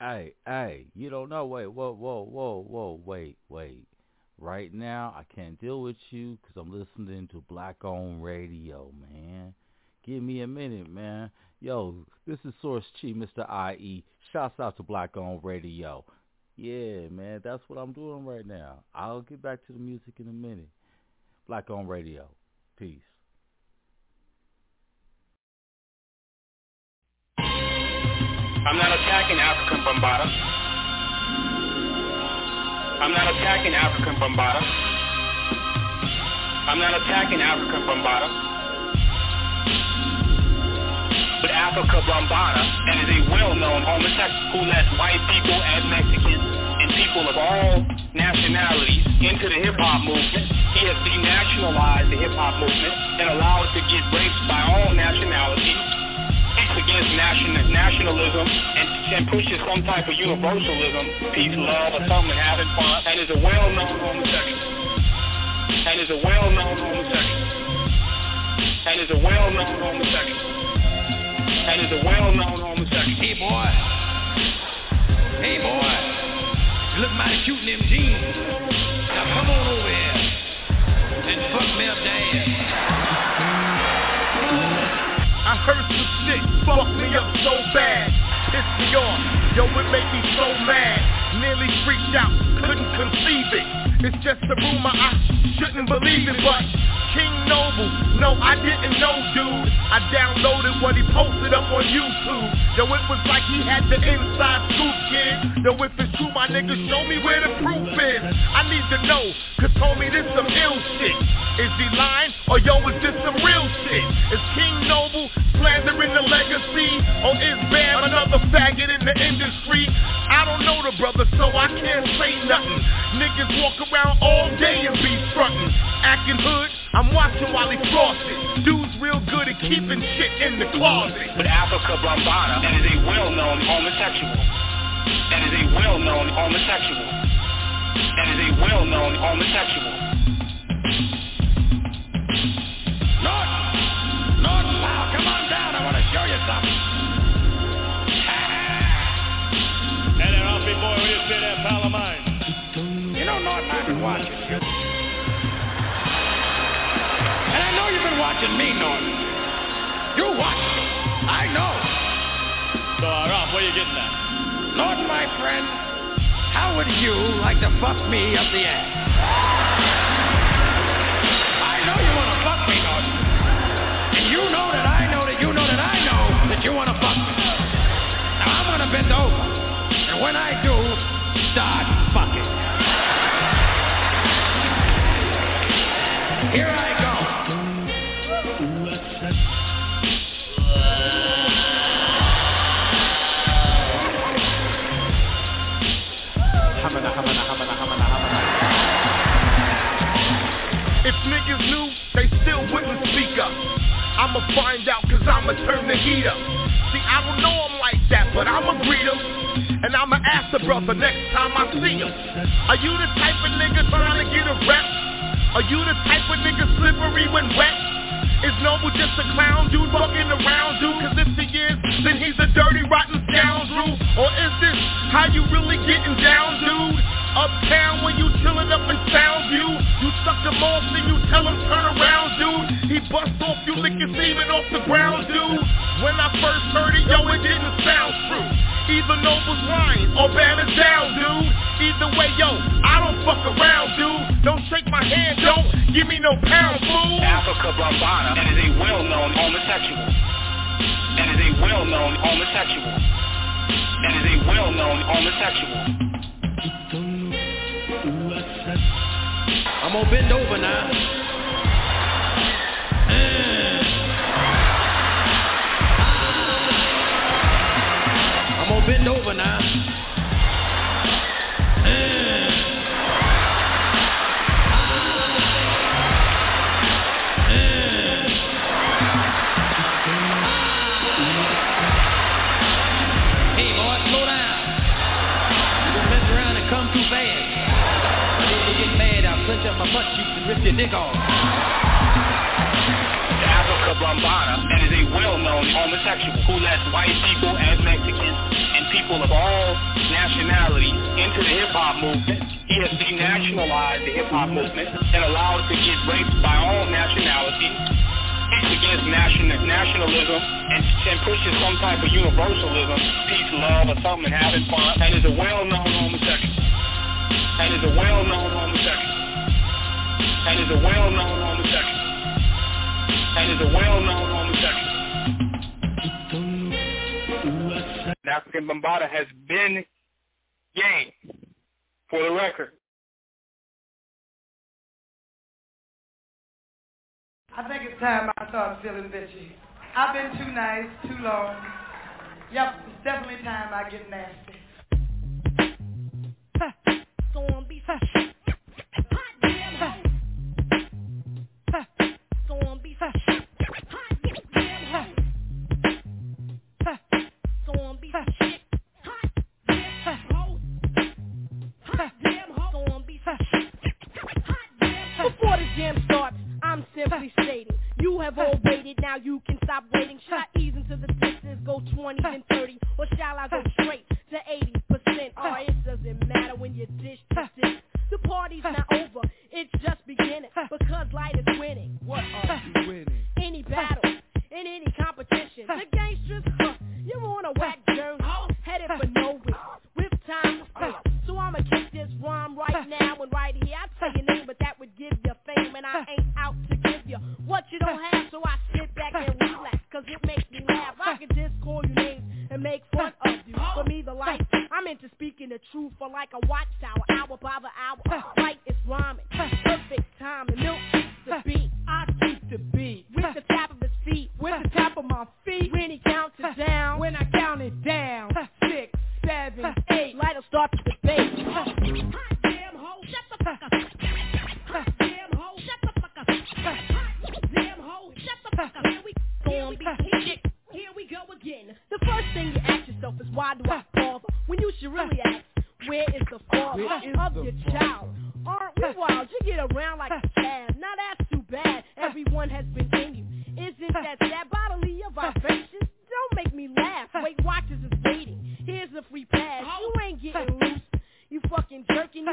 hey, hey, you don't know. Wait, whoa, whoa, whoa, whoa, wait, wait. Right now, I can't deal with you because I'm listening to Black Own Radio, man. Give me a minute, man. Yo, this is Source Chi, Mr. IE. Shouts out to Black Own Radio. Yeah, man, that's what I'm doing right now. I'll get back to the music in a minute. Black Own Radio. Peace. I'm not attacking African Bambaataa. I'm not attacking African Bambaataa. I'm not attacking African Bambaataa. But Africa and is a well-known homosexual who lets white people and Mexicans and people of all nationalities into the hip-hop movement. He has denationalized the hip-hop movement and allowed it to get raped by all nationalities against national, nationalism and, and pushes some type of universalism, peace, love, or something, having fun, and is a well-known homosexual. And is a well-known homosexual. And is a well-known homosexual. And is a well-known homosexual. Hey, boy. Hey, boy. You look mighty cute in them jeans. Now come on over here and fuck me up the I heard some shit, fuck me up so bad. Pissed me off, yo, it made me so mad. Nearly freaked out, couldn't conceive it. It's just a rumor, I shouldn't believe it, but King Noble, no, I didn't know, dude. I downloaded what he posted up on YouTube. Yo, it was like he had the inside scoop, kid. Yo, if it's true, my nigga, show me where the proof is. I need to know, cause homie, this some ill shit. Is he lying, or yo, is this some real shit? Is King Noble slandering the legacy, or is Bam another faggot in the industry? I don't know the brother, so I can't say nothing. Niggas walk around all day and be frontin', acting hood. I'm watching while he flosses. Dude's real good at keeping shit in the closet. But Afrika Bambaataa, and is a well-known homosexual. And is a well-known homosexual. And is a well-known homosexual. North, North, Hey there, Ralphie boy, what do you say there, pal of mine? You know, Norton, I've been watching you. And I know you've been watching me, Norton. You watch me. I know. So, uh, Ralph, where you getting at? Norton, my friend, how would you like to fuck me up the ass? I know you want to fuck me, Norton. And you know that When I do, start fucking. Here I go. If niggas knew, they still wouldn't speak up. I'ma find out cause I'ma turn the heat up. See, I don't know him like that, but I'ma greet him. And I'ma ask the brother next time I see him. Are you the type of nigga trying to get a rep? Are you the type of nigga slippery when wet? Is Noble just a clown dude fucking around dude? Cause if he is, then he's a dirty rotten scoundrel. Or is this how you really getting down, dude? Uptown when you chillin' up in Soundview You suck him off and you tell him turn around, dude He bust off, you lick his semen off the ground, dude When I first heard it, yo, it didn't sound true Either Noble's lying or Bam down, dude Either way, yo, I don't fuck around, dude Don't shake my hand, don't give me no pound, fool Afrika Bambaataa, and is a well-known homosexual. And is a well-known homosexual. And is a well-known homosexual. I'm gonna bend over now. bend over now. Hey boy, slow down. Mess around and come too fast. Get mad. I'll clench up my butt cheeks and rip your dick off. Afrika Bambaataa and is a well-known homosexual who lets white people and Mexicans people of all nationalities into the hip-hop movement. He has denationalized the hip-hop movement and allowed it to get raped by all nationalities. It's against national, nationalism and, and pushes some type of universalism, peace, love, or something, and having fun, and is a well-known homosexual. And is a well-known homosexual. And is a well-known homosexual. And is a well-known African Bambaataa has been game, for the record. I think it's time I start feeling bitchy. I've been too nice, too long. Yep, it's definitely time I get nasty. So you can stop waiting. Shot ease into the Texas, go 20 and 50.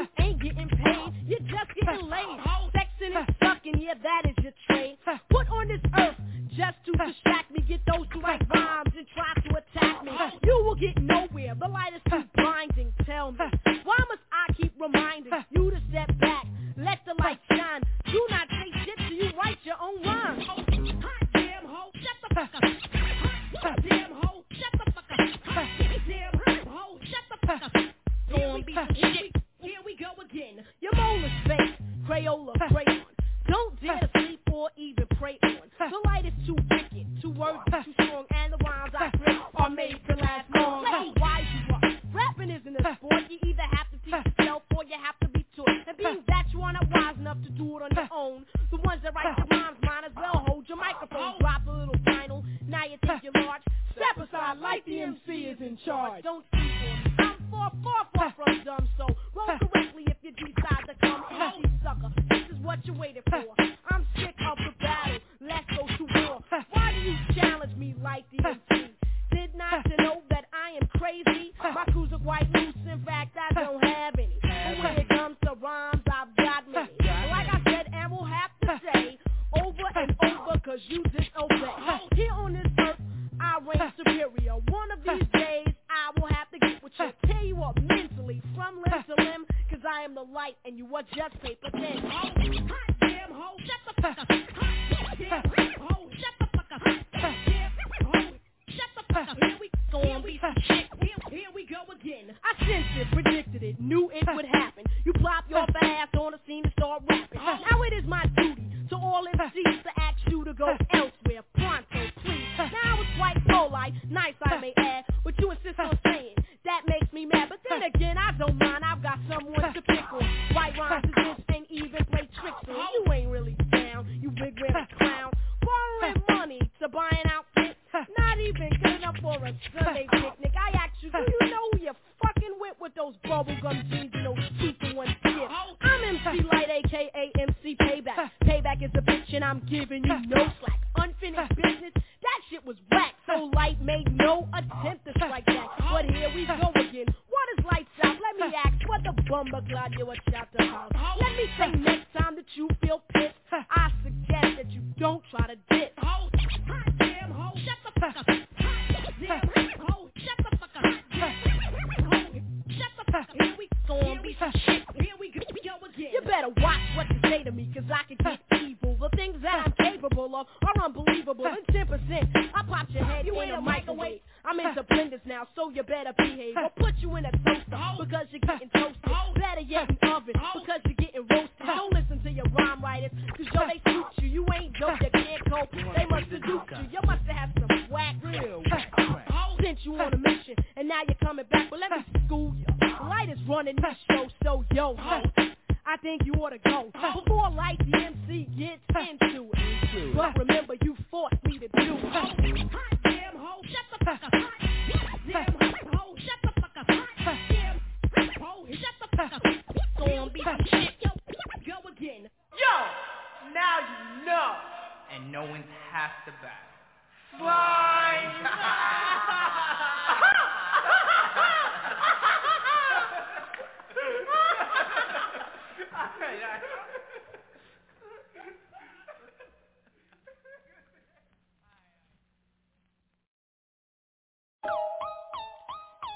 You ain't getting paid, you're just getting laid. Sexing and sucking, yeah, that is your trade. Put on this earth just to show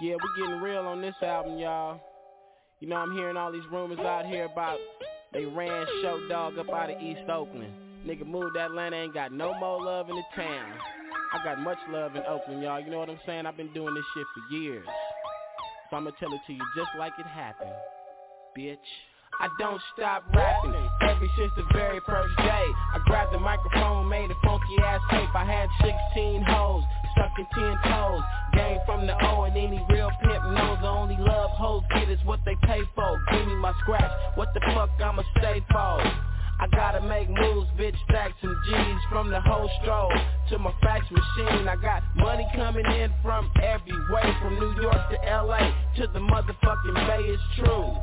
Yeah, we getting real on this album, y'all. You know, I'm hearing all these rumors out here about they ran Short Dog up out of East Oakland. Nigga moved to Atlanta, ain't got no more love in the town. I got much love in Oakland, y'all. You know what I'm saying? I've been doing this shit for years. So I'ma tell it to you just like it happened, bitch. I don't stop rapping ever since the very first day. I grabbed the microphone, made a funky ass tape. I had 16 hoes, stuck in 10 toes. Game from the O and any real pimp knows the only love hoes get is what they pay for. Give me my scratch, what the fuck I'ma stay for? I gotta make moves, bitch, stack some G's from the whole stroll to my fax machine. I got money coming in from every way, from New York to LA to the motherfucking Bay. It's true.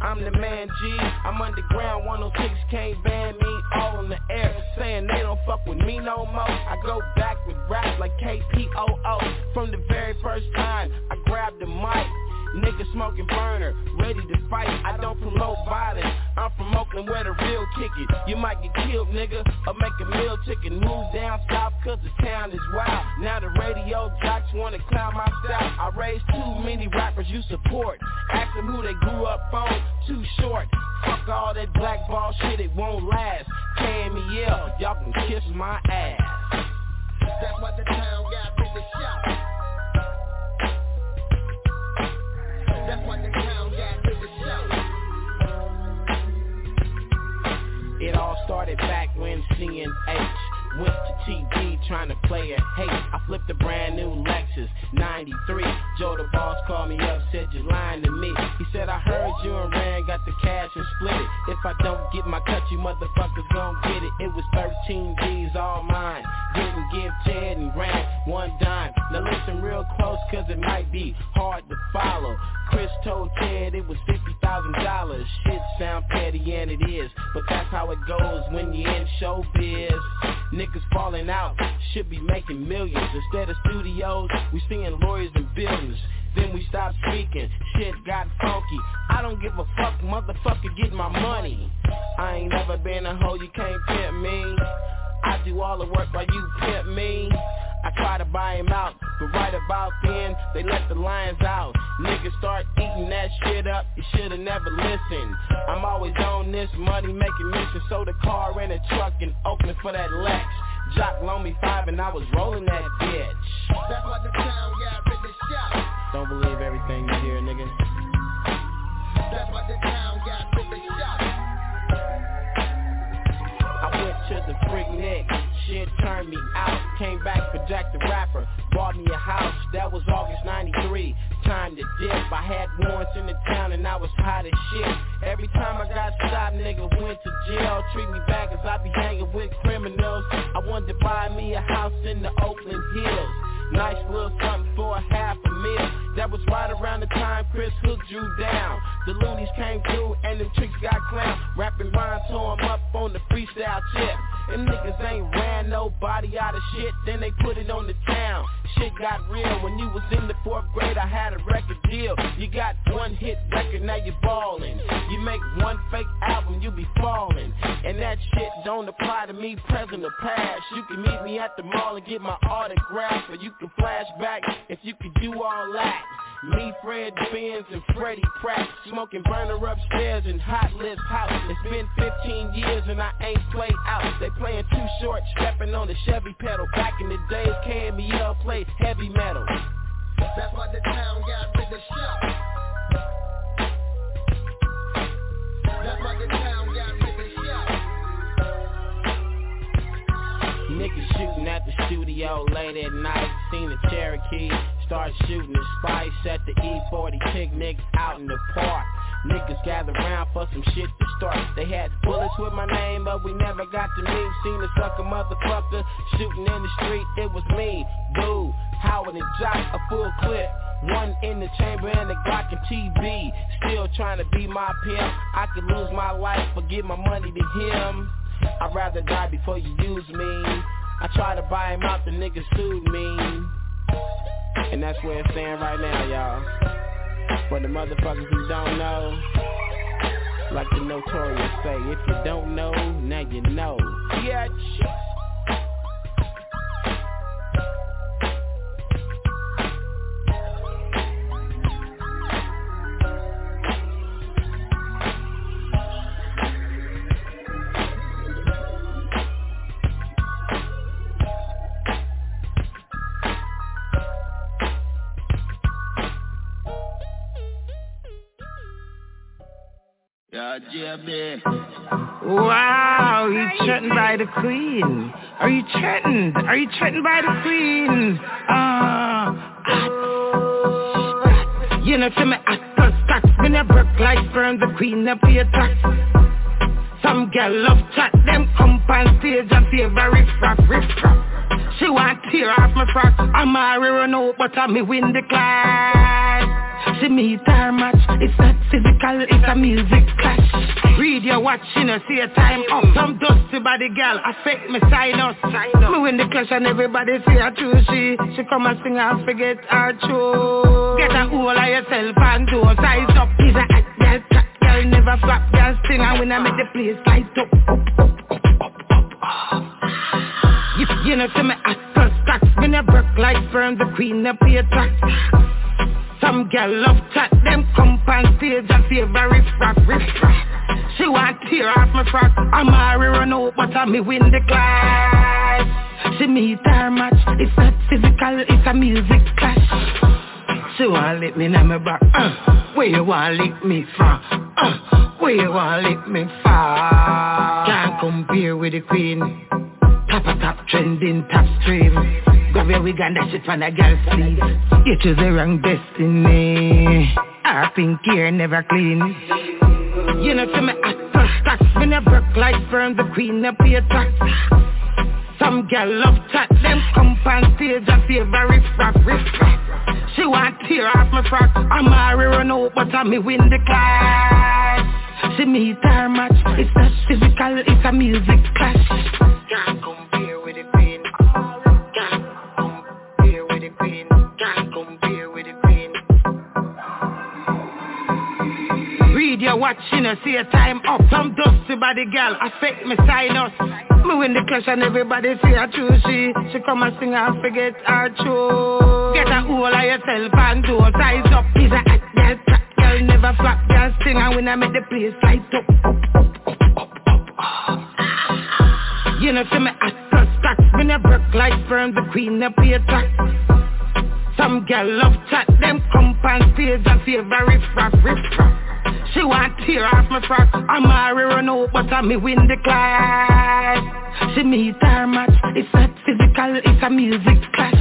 I'm the man G, I'm underground 106, can't ban me. All in the air Saying they don't fuck with me no more. I go back with rap like KPOO From the very first time I grabbed the mic Nigga smoking burner, ready to fight. I don't promote violence, I'm from Oakland where the real kick it. You might get killed nigga, or make a meal ticket Move down south cause the town is wild. Now the radio jocks wanna clown my style. I raised too many rappers you support. Ask them who they grew up on, too short. Fuck all that blackball shit, it won't last. KMEL, y'all can kiss my ass. That's what the town got to shout when CNH Went to TV trying to play a hate. I flipped a brand new Lexus 93 Joe the boss called me up, said you lying to me. He said I heard you and Rand got the cash and split it. If I don't get my cut you motherfuckers gon' get it. It was 13 G's all mine. Didn't give Ted and Rand one dime. Now listen real close cause it might be hard to follow Chris told Ted it was $50,000 Shit sound petty and it is But that's how it goes when you in showbiz. Niggas falling out, should be making millions. Instead of studios, we seeing lawyers and buildings Then we stop speaking, shit got funky. I don't give a fuck, motherfucker, get my money. I ain't never been a hoe, you can't pimp me I do all the work while you pimp me I try to buy him out, but right about then, they let the lions out. Niggas start eating that shit up, you should've never listened. I'm always on this money making mission, so the car and a truck in Oakland for that Lex. Jock loaned me five and I was rolling that bitch. That's why the town got to shout Don't believe everything you hear, shit turned me out. Came back for Jack the Rapper, bought me a house. That was August 93, time to dip. I had warrants in the town and I was hot as shit. Every time I got stopped, nigga went to jail. Treat me back as I be hanging with criminals. I wanted to buy me a house in the Oakland Hills Nice little something for a half a meal That was right around the time Chris hooked you down The Luniz came through and them chicks got clowned Rapping rhymes, tore 'em up on the freestyle tip Them niggas ain't ran nobody out of shit, then they put it on the town. Shit got real when you was in the fourth grade. I had a record deal. You got one hit record, now you ballin'. You make one fake album, you be falling. And that shit don't apply to me, present or past. You can meet me at the mall and get my autograph, or you can flash back if you could do all that. Me, Fred Benz, and Freddie Pratt Smoking burner upstairs in Hot Lips house. It's been 15 years and I ain't played out. They playing too short, stepping on the Chevy pedal. Back in the days, KMEL played heavy metal. That's why the town got rid of shop. That's why the town Niggas shooting at the studio late at night Seen a Cherokee start shooting the spice at the E40 picnic out in the park. Niggas gather round for some shit to start. They had bullets with my name, but we never got to meet. Seen a sucker motherfucker shooting in the street. It was me, dude, Howard and Jock, a full clip. One in the chamber and the Glock and TV. Still trying to be my pimp. I could lose my life, but give my money to him. I'd rather die before you use me. I try to buy him out, the nigga sued me. And that's where it's stand right now, y'all. For the motherfuckers who don't know, like the notorious say, if you don't know, now you know. Yeah, Wow, you threatened by the queen. Are you threatened? Are you threatened by the queen? Uh, you know, to me, actors tax. When I broke like sperm, the queen up your tax. Some girl love chat, them come on stage and favor riff raff, riff. She want tear off my frock. I'm a run out, but I'm me win the class. See me her match. It's not physical, it's a music clash. Read your watch, you know, see a time up. Some dusty body girl, affect me sign us Me win the clash and everybody see her true She, she come and sing and forget her true Get a hold of yourself and do size up. Is a hot girl, track girl, never flap girl Sing. And when I make the place light up. You, you know, to me, I stacks When I broke like sperm, the queen of pay tax some girl love chat, them come on stage and favor riff raff, riff. She want tear off my frock. I'm a run out, but I me win the class. She meet her match. It's not physical, it's a music clash. She want lick me in my back. Uh, where you want lick me from? Uh, where you want lick me from? Can't compare with the queen. Top a top trending, top stream. Grab your wig and dash it from a girl's sleeve. You choose the wrong destiny. Our pink hair never clean. You know to me actor stacks when I broke like sperm, the queen of pay tax. Some girl love chat, them come on stage and favor riff raff, riff raff. She want tear off my frock. I'm a run out, but I me win the class. She meet her match. It's not physical, it's a music clash. Read your watch, you know, see a time up. Some dusty body girl, affect me sinus. Me win the clash and everybody see her true. She, she come and sing and forget her true. Get a hold of yourself and do a size up. Is a hot girl, track girl, never flap girl, sing and when I make the place light up, up, up, up, up, up. You know, see me actor stacks When I broke like sperm, the queen of pay tax Some girl love chat, them come on stage and favor riff raff, riff raff She want tear off my frock I'm a run out, but I me win the class She meet her match It's not physical, it's a music clash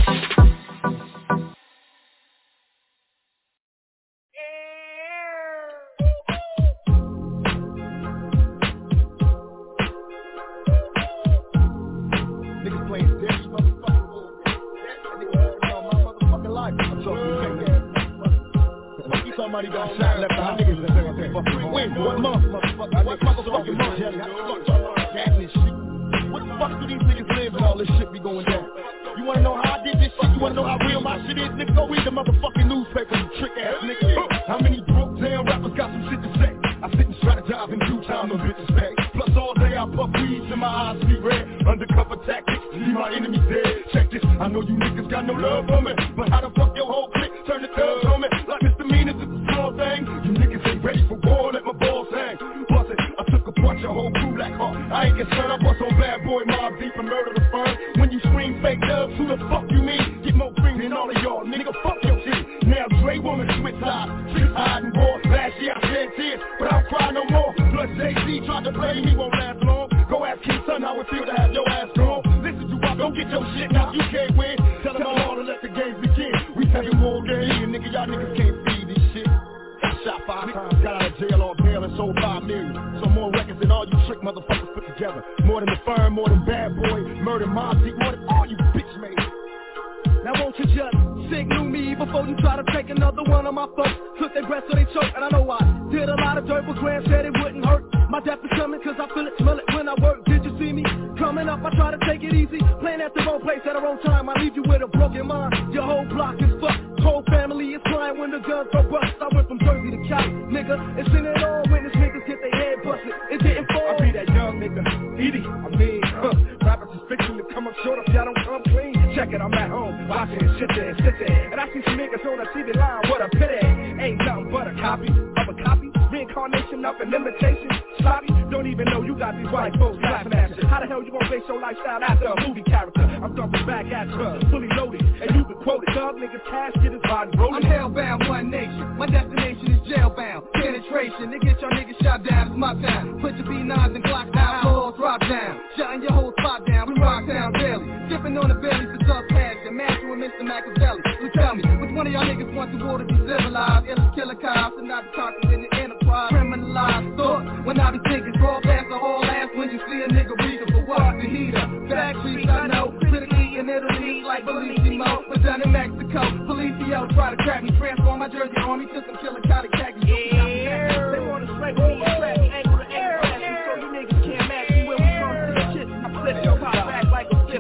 Somebody got shot left my niggas the Wait, what motherfucker? What motherfucking month? Gatting this shit. What the fuck do these niggas live and all this shit be going down? You wanna know how I did this shit? You wanna know how real my shit is? Nigga, go read the motherfucking newspaper, you trick ass nigga. How many broke down rappers got some shit to say? I sit and strategize in due time, them bitches pay. Plus all day I puff weeds and my eyes see red. Undercover tactics, see my enemies dead. Check this, I know you niggas got no love for me, but how the fuck your whole clique turn the thugs on me? Like misdemeanors is a small thing. You niggas ain't ready for war, let my balls hang. Plus it, I took a bunch of whole crew like heart. I ain't shut up, bust on bad boy, Mobb Deep and murder the firm. When you scream fake dubs, who the fuck you mean? Get more green than all of y'all, nigga, fuck your shit. Now Dre wanna switch sides, street hiding war. Last year I shed but I don't cry no more. Plus JC tried to play me, won't last long. Go ask King Son how it feel to have your ass gone. Listen to Rock, don't get your shit now, you can't win. Tell them all to let the games begin. We taking war game, nigga, y'all niggas can't feed this shit. Got shot five times, got out of jail on bail and sold five million. So more records than all you trick motherfuckers put together. More than the firm, more than bad boy, murder Mobb Deep, more than all you bitch made. Now won't you just signal me before you try to take another one of my folks. Took their breath so they choke and I know I did a lot of dirt but Graham said it wouldn't hurt. My death is coming cause I feel it, smell it when I work. Did you see me? Coming up? I try to take it easy. Playing at the wrong place at the wrong time. I leave you with a broken mind. Your whole block is fucked. Whole family is crying when the guns go bust. I went from Jersey to Cali Nigga, it's in it all when this niggas get their head busted. It didn't fall I be that young nigga, Edie, I mean, huh. Rappers is fixing to come up short if y'all don't come clean Check it, I'm at home, watching, sit there, sit there And I see some niggas on the TV line, what a pity Ain't nothing but a copy of a copy Reincarnation of an imitation Sloppy, don't even know you got these white folks laughing at you How the hell you gonna base your lifestyle after a movie character? I'm dumping back at you, fully loaded And you can quote it, dog niggas casket is body rolling I'm hellbound, one nation. My destination is jailbound. Penetration, to get your niggas shot down is my time. Put your B9s and Glock out, balls drop down. Shutting your whole spot down, we rock down daily. Sipping on the belly for sub cash, and matching with Mr. Machiavelli. So tell me, which one of y'all niggas want the world to be civilized? Illest killer cops and not the talkers in the enterprise. Criminalized thought, when I be thinking, draw past the whole ass when you see a nigga reading for what? The heater, back streets I know, critically in Italy like Bellissimo, but done in Mexico. Policio try to crack me, transform my jersey army to some killer cotton khakis. Yeah. They wanna slay me, slay me, angle to angle, so you niggas can't match me when we come to the shit. I flip your pop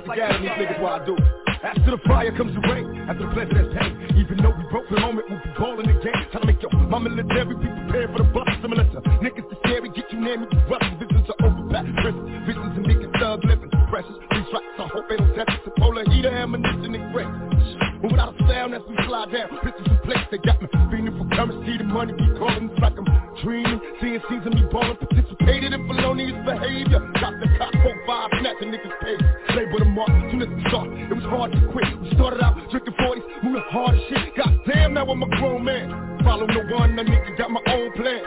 these niggas I do. After the fire comes the rain, after the pleasure pain. Even though we broke the moment, we'll be balling the game. Trying to make your my military be prepared for the bus. Similar to niggas the scary, get you near me, you rush. Visions are overpacked, prison, visions and niggas thug living. Precious, these tracks, I hope they don't test us. Polar heater, ammunition, and great. But without a sound as we slide down, pistols in place, they got me feeling for currency, the money be calling, like I'm dreaming, seeing scenes of me balling, I'm a grown man, follow no one, a nigga got my own plan,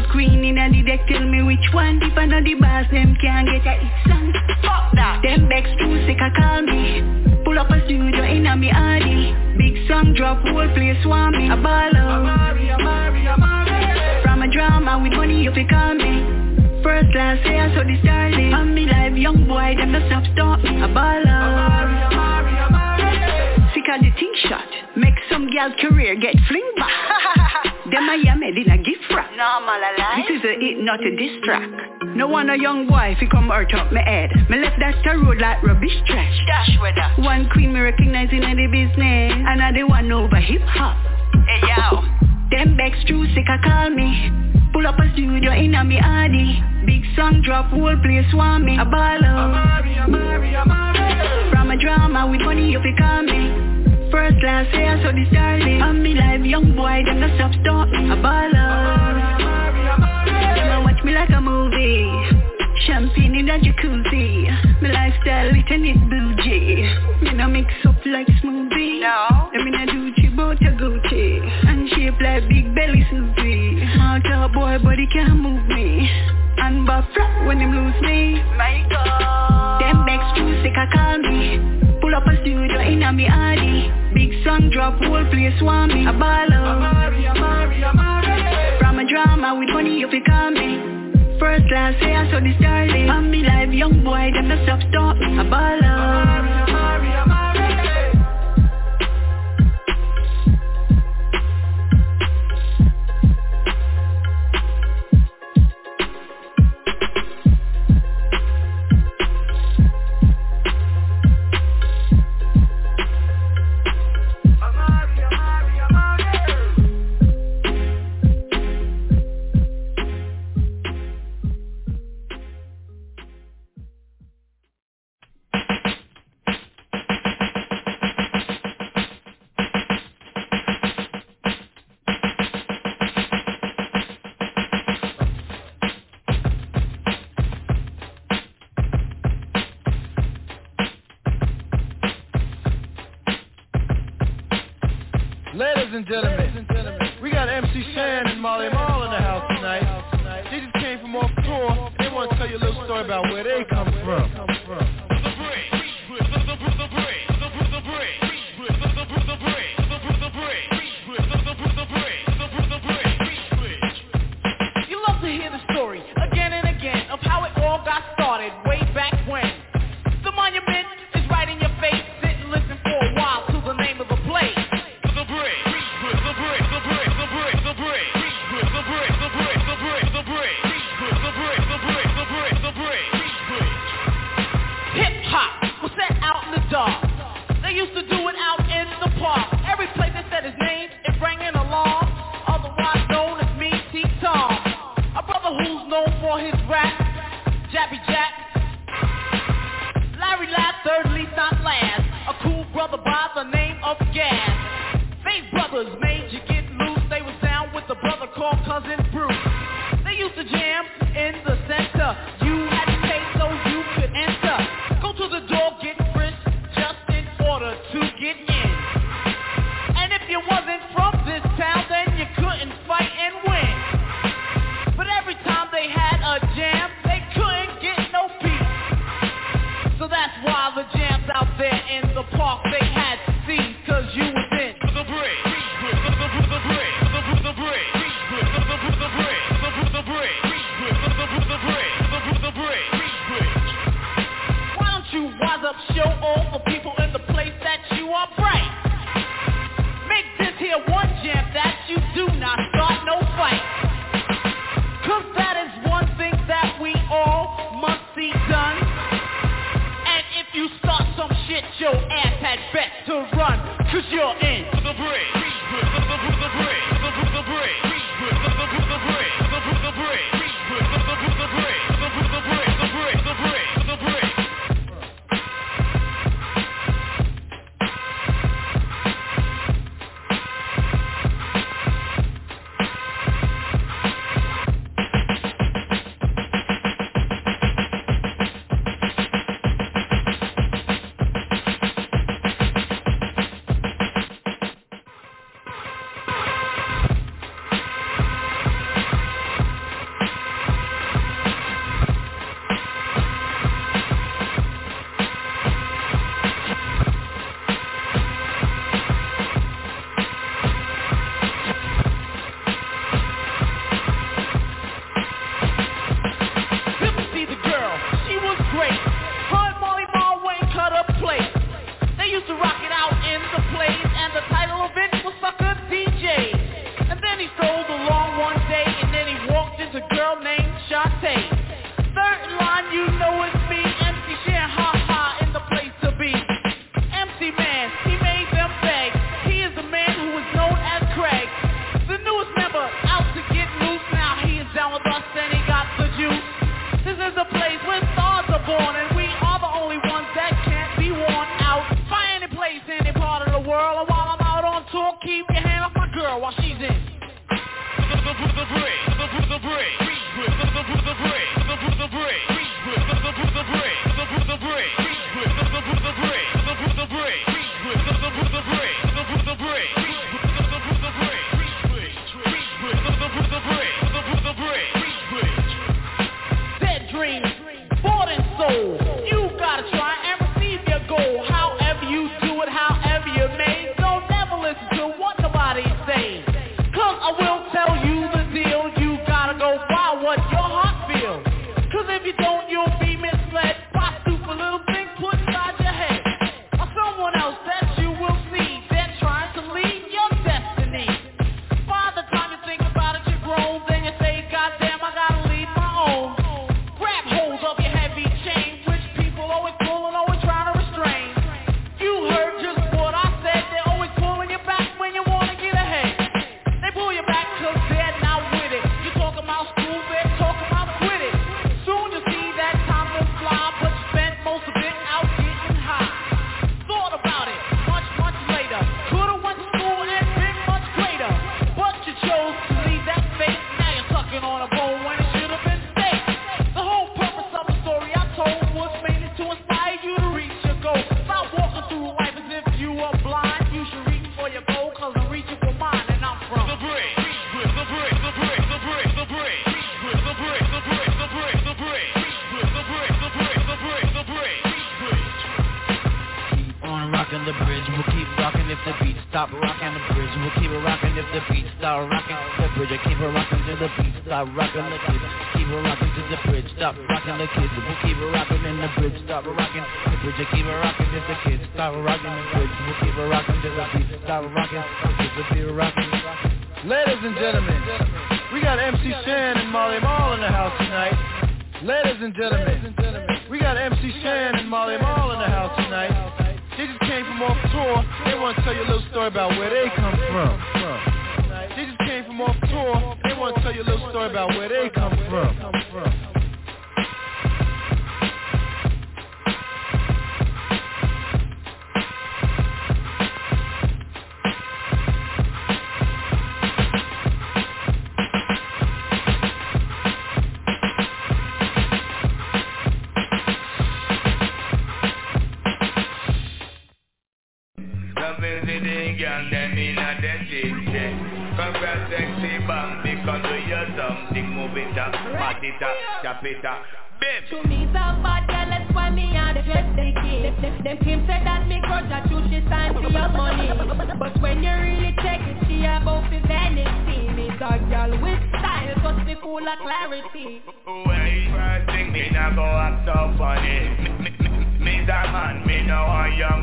out queen in a the deck Tell me which one. Depend on the bars Them can't get a hit song Fuck that. Them backs too sick I call me. Pull up a studio in a me alley Big song drop whole place swarming. want me. A ball From a drama with money if you call me. First class yeah so the starling On me live young boy them no stop stop me. A ball Sick of the thing shot. Make some girl career get fling back. Them I am heading Alive. This is a it, not a diss track. No one a young boy you come hurt up my head. Me left that a road like rubbish trash. Dash with that. One queen me recognizing in the business, and I one over hip hop. Hey yo. Them backs true sick call me. Pull up a studio in a me Adi. Big song drop, whole place want me. A baller. Amari, Amari, Amari. From a drama with money if you call me. First class, hair I saw the starlet. On me live, young boy, them no stop stop me. A baller. Champagne in a jacuzzi. My lifestyle it and it bougie. Me no mix up like smoothie. No. Let me not do you but a Gucci And shape like big belly Susie Smart up boy body can't move me. And back flat when him lose me. My God. Them backs too sick I call me Pull up a studio in a me Audi, Big song drop whole place want me. A baller. From a drama with money if you call me class, yeah, so this girl live And me life, young boy, them no stop stop. Me, I ball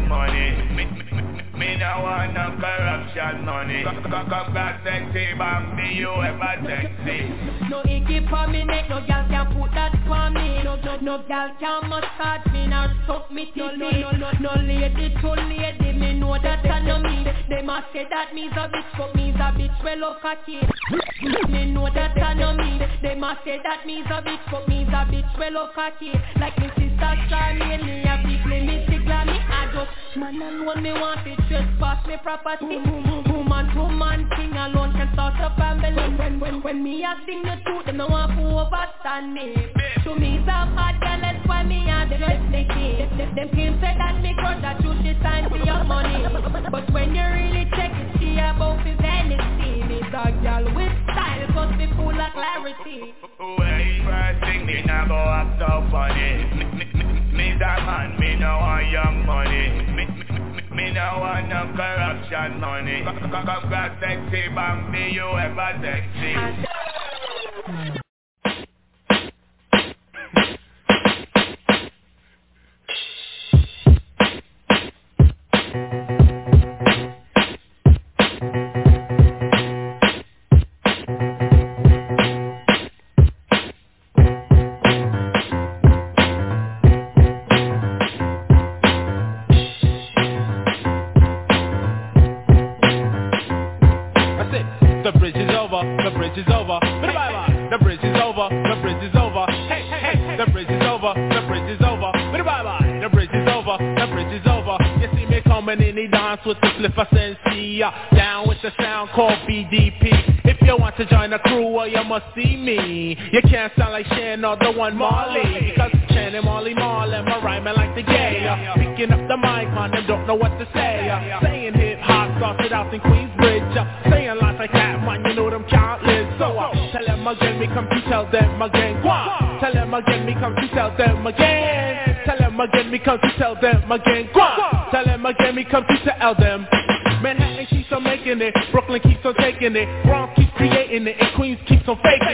money no want no corruption money. Come back sexy Bambi, you ever sexy? No icky for me neck, no gal can put that for me. No, no, no gal can massage me, nor suck me titty No, no, no, no, no lady to lady, me know that I know me. They must say that me's a bitch, but me's a bitch well off a Me know that I know me. They must say that me's a bitch, but me's a bitch well off a Like me sister Charmaine, me a big me, me stick like me I just, man alone me want it just Pass me property. Woman, woman, king alone can start a family. When, when, when, when me a sing the truth, them no want to overstand me. To me it's a bad girl, that's why me a dress best Nicki Them, them came say that me cut that you she sign for your money. But when you really check it, she about the vanity Me. Dog girl with style, cause me full of clarity. Well, first thing me now go act so funny Me that man, me know I young money. Me, me, me no want no corruption money. Got sexy Bambi, you ever sexy. come to tell them again. Guah! Tell them again, me come to tell them. Manhattan keeps on making it, Brooklyn keeps on taking it, Bronx keeps creating it, and Queens keeps on faking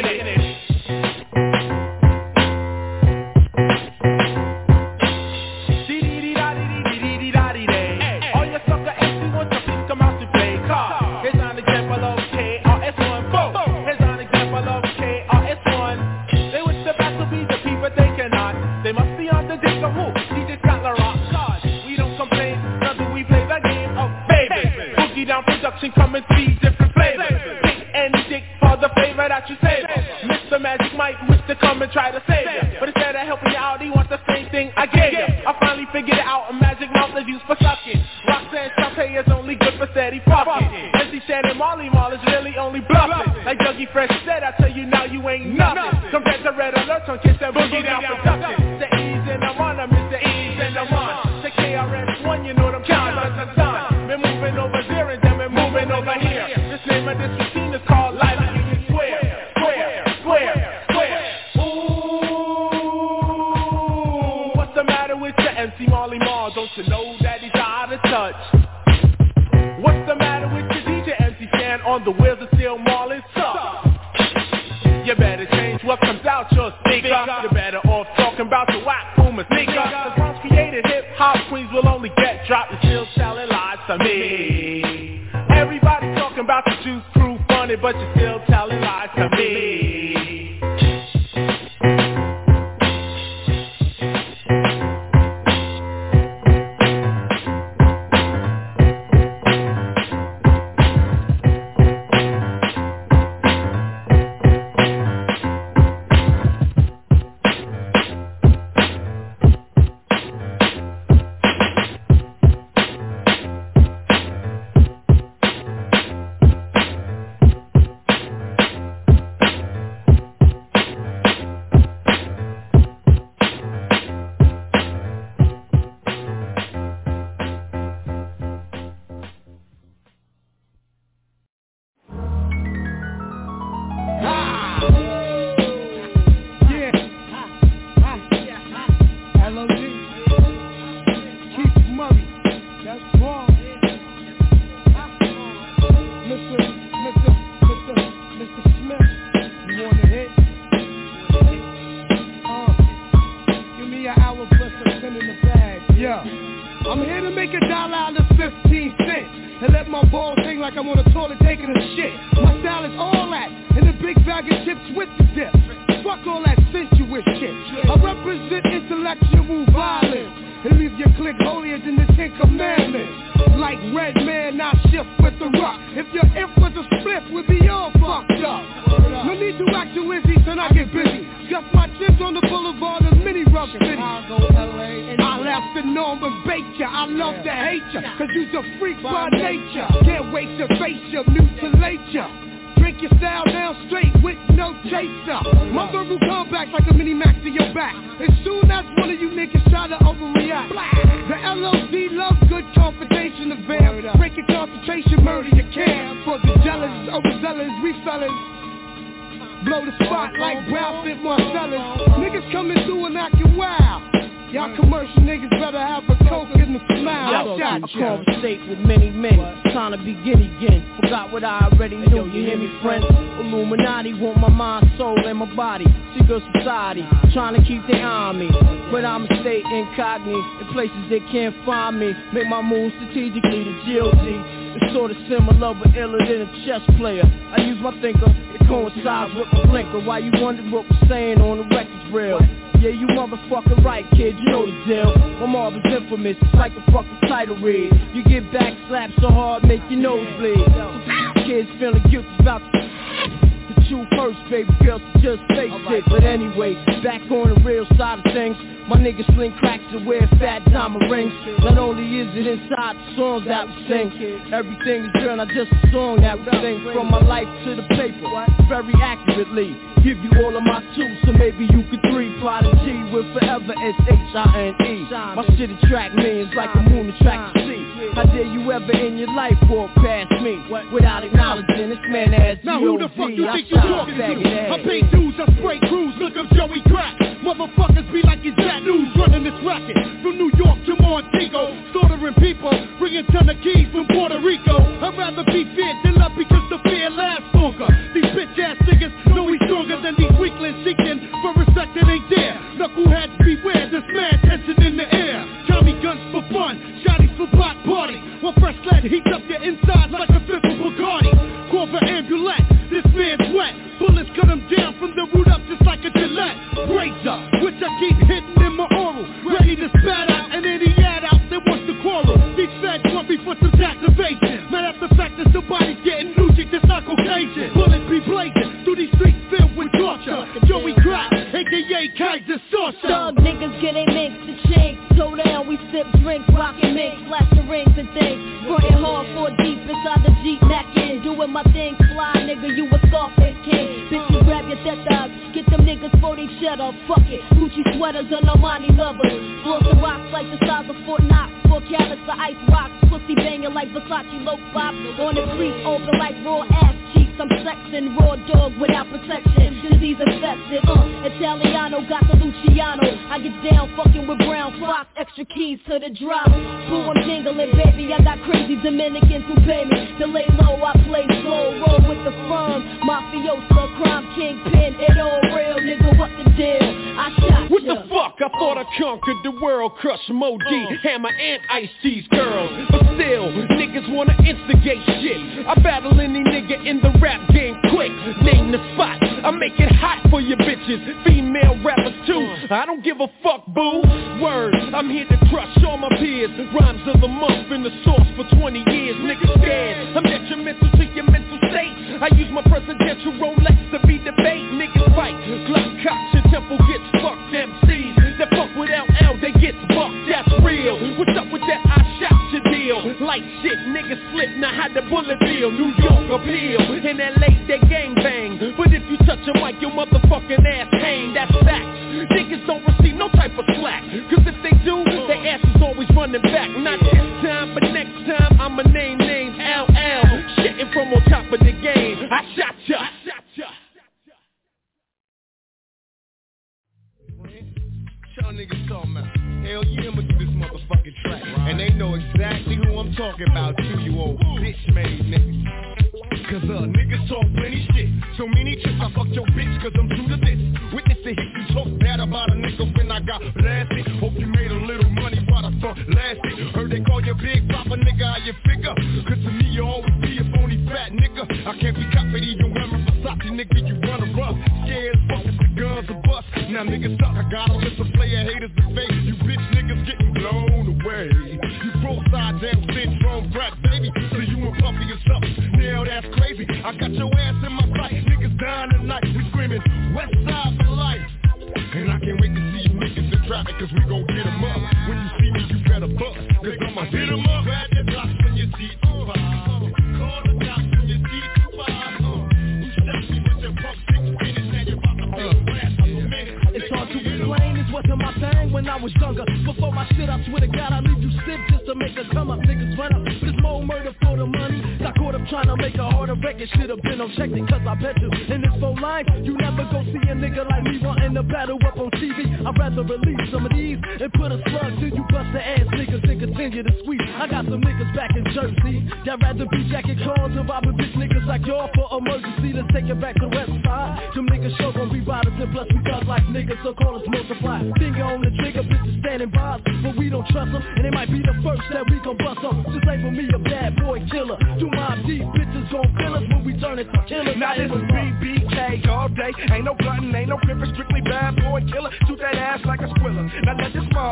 about the juice crew funny, but you're still telling lies to me.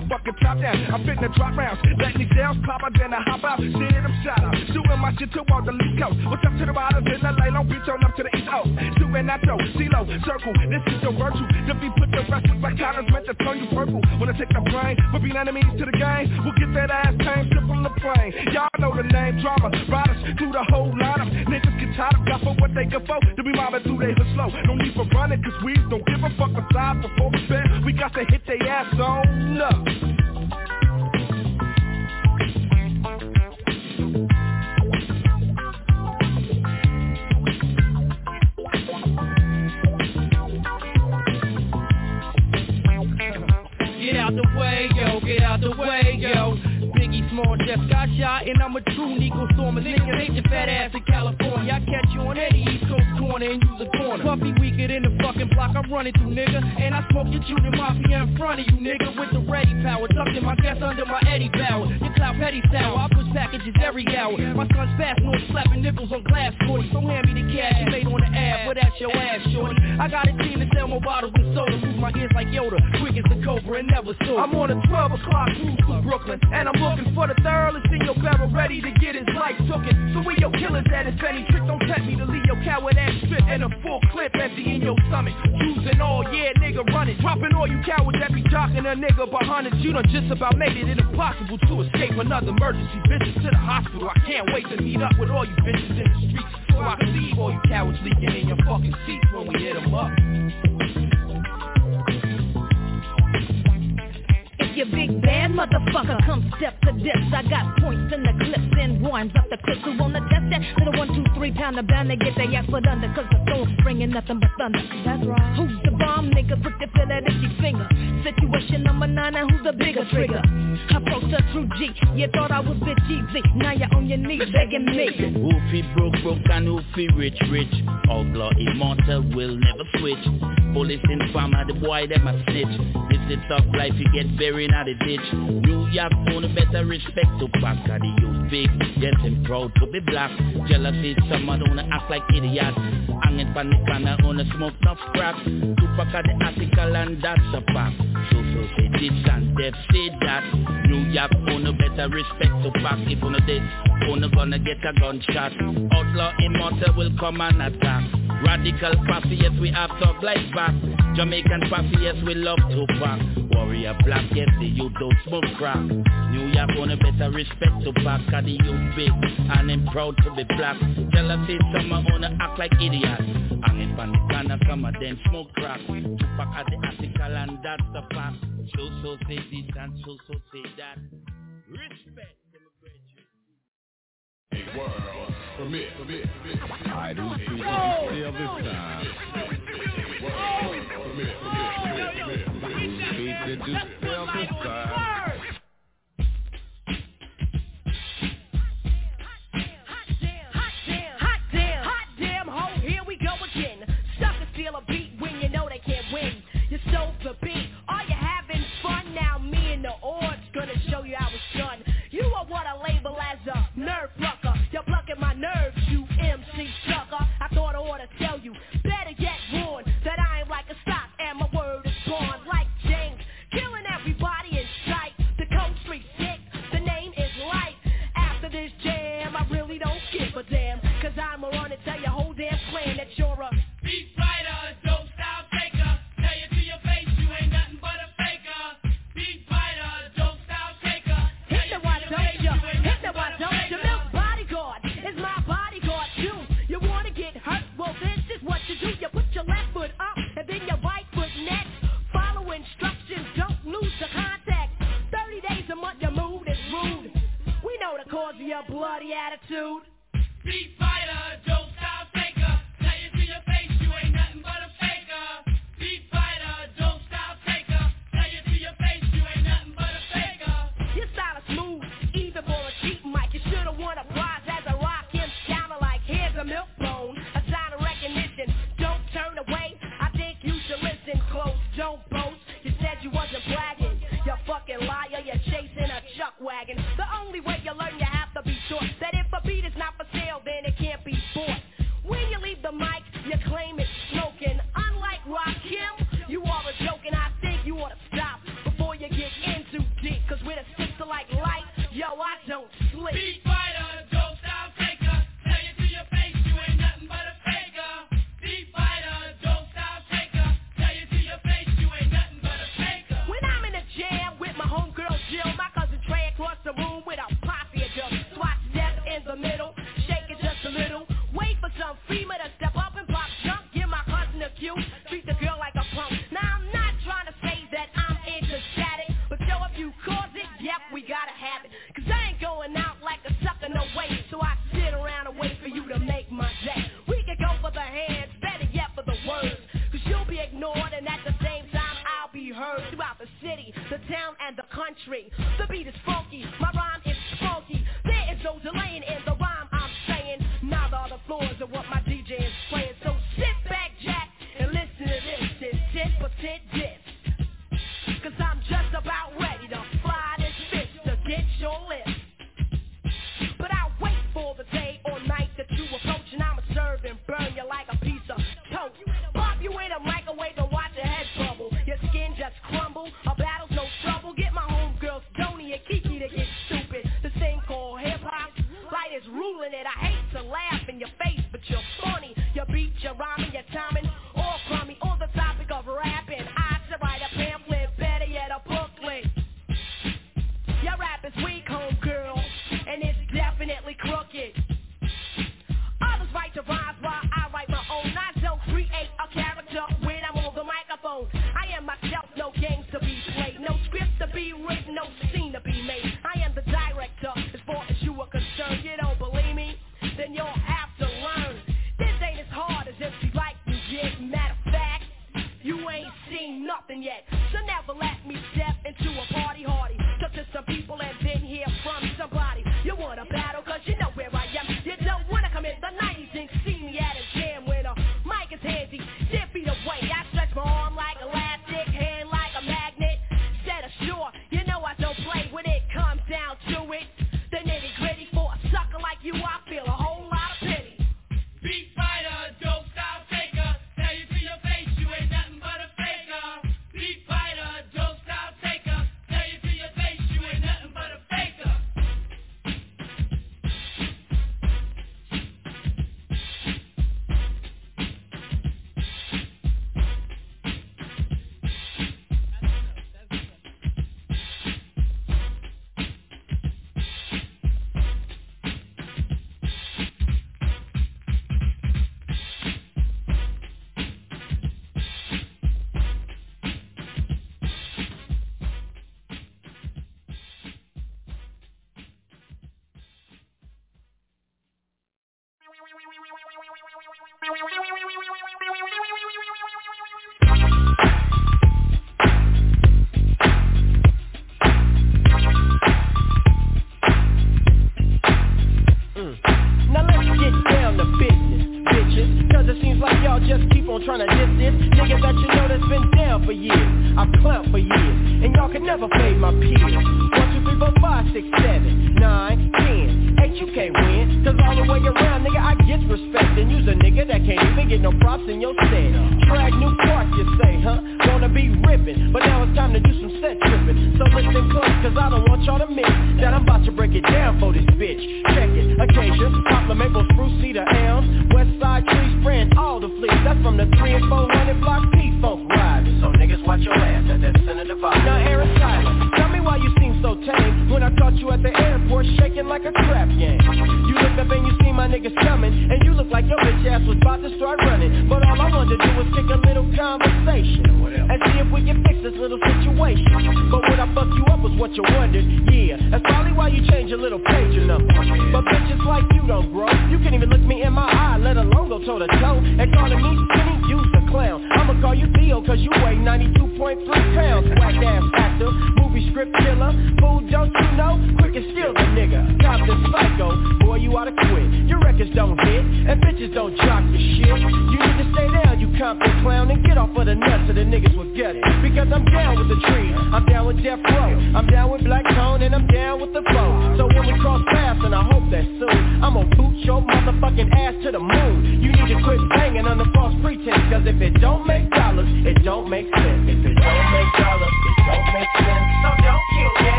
This motherfucker top down. I'm to drop rounds. Let these shells pop out, then I hop out. Shit, I'm shot out. Shooting my shit to all the least coast. What's up to the riders in LA? Long Beach on up to the East Coast. Shooting at your CeeLo circle. This is your virtue. To be put the rest with like colors meant to turn you purple. Wanna take the brain, but being enemies to the game, we'll get that ass tamed, strip from the plane. Y'all know the name, drama, riders through the whole lineup. Niggas get tired of got for what they get for, to be mobbing through they hood slow. No need for running, cause we don't give before we bend. We got to hit they ass on up. Get out the way, yo, get out the way, yo. Biggie Small just got shot and I'm a true Nico Stormer. Niggas hate your fat ass in California. I catch you on any East Coast corner and use a corner. Puffy weaker than the fucking block I'm running through, nigga. And I smoke your junior mafia in front of you, nigga, with the ready power. Tucked in my chest under my Eddie Bauer. Your cloud petty sour. I push packages every hour. My son's fast, no slapping nipples on glass 40. So hand me the cash you made on the ab, but that's your ass, shorty. I got a team to sell more bottles than soda. Move my ears like Yoda. Quick as the Cobra and never sold. I'm on a 12 o'clock cruise to Brooklyn. And I'm looking for the third in your barrel ready to get his life taken. So where your killers at if any trick don't tempt me to leave your coward ass strip and a full clip empty in your stomach. Using all, yeah, nigga, running. Dropping all you cowards that be jocking a nigga behind it. You done just about made it impossible to escape another emergency visit to the hospital. I can't wait to meet up with all you bitches in the streets so I can leave all you cowards leaking in your fucking seats when we hit them up. You big bad motherfucker, come step to this. I got points in the clips and rhymes up the clips. Who wanna test that? Little one, two, three pounder bound to get their ass put under. Cause the storm's bringing nothing but thunder. That's right. Who's the bomb nigga? Put the feel that itchy finger. Situation number nine, and who's the bigger trigger? I broke the true G. You thought I was bitch easy. Now you're on your knees begging me. Hoofy broke, broke, and hoofy rich, rich. Outlaw immortal will never switch. Police informer, the boy them a snitch. This is tough life, you get buried in the ditch. New York a better respect to back of the youth big. Yes, I'm proud to be black. Jealousy, someone wanna act like idiots. Hanging pan the corner on a smoke enough scrap. Tupac of the article and that's a fact. So so say this and Def say that. New York own a better respect to back. If on this, on gonna get a gunshot. Outlaw immortal will come and attack. Radical posse, yes, we have talk like back. Jamaican posse, yes, we love to pack. Warrior black, yes, the youth don't smoke crack. New York a better respect to back of the youth big. And I'm proud to be black. Jealousy, some wanna act like idiots. Hanging from the corner, some of them smoke crack. Tupac at the article and that's the fact. So so say this and so so say that. Respect. World permit, permit, permit. I do see what time. World permit, permit, permit, permit. The do still this time. Nerve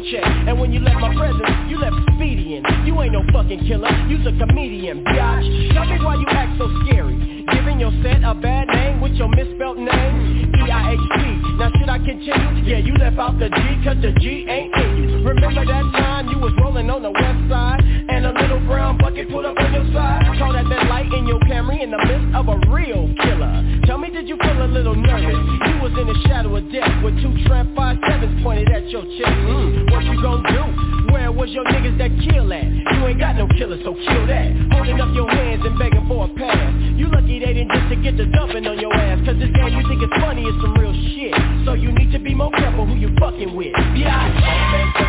in check. And when you left my presence, you left speeding. You ain't no fucking killer, you's a comedian, bitch Tell me why you act so scary. Giving your set a bad name with your misspelled name. E-I-H-T, now should I continue? Yeah, you left out the G cause the G ain't in you. Remember that time you was rolling on the west side And a little brown bucket pulled up on your side? Camry in the midst of a real killer. Tell me, did you feel a little nervous? You was in the shadow of death with two tramp five sevens pointed at your chest. Mm, what you gonna do? Where was your niggas that kill at? You ain't got no killer, so kill that. Holding up your hands and begging for a pass. You lucky they didn't just to get the dumping on your ass. Cause this game you think is funny is some real shit. So you need to be more careful who you fucking with. Yeah.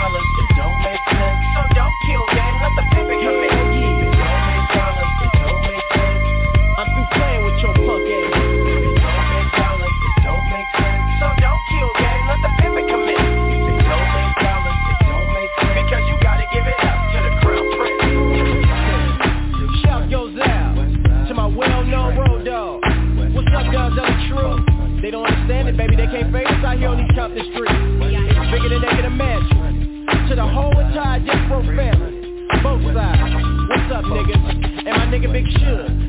niggas. And my nigga Big Sugar.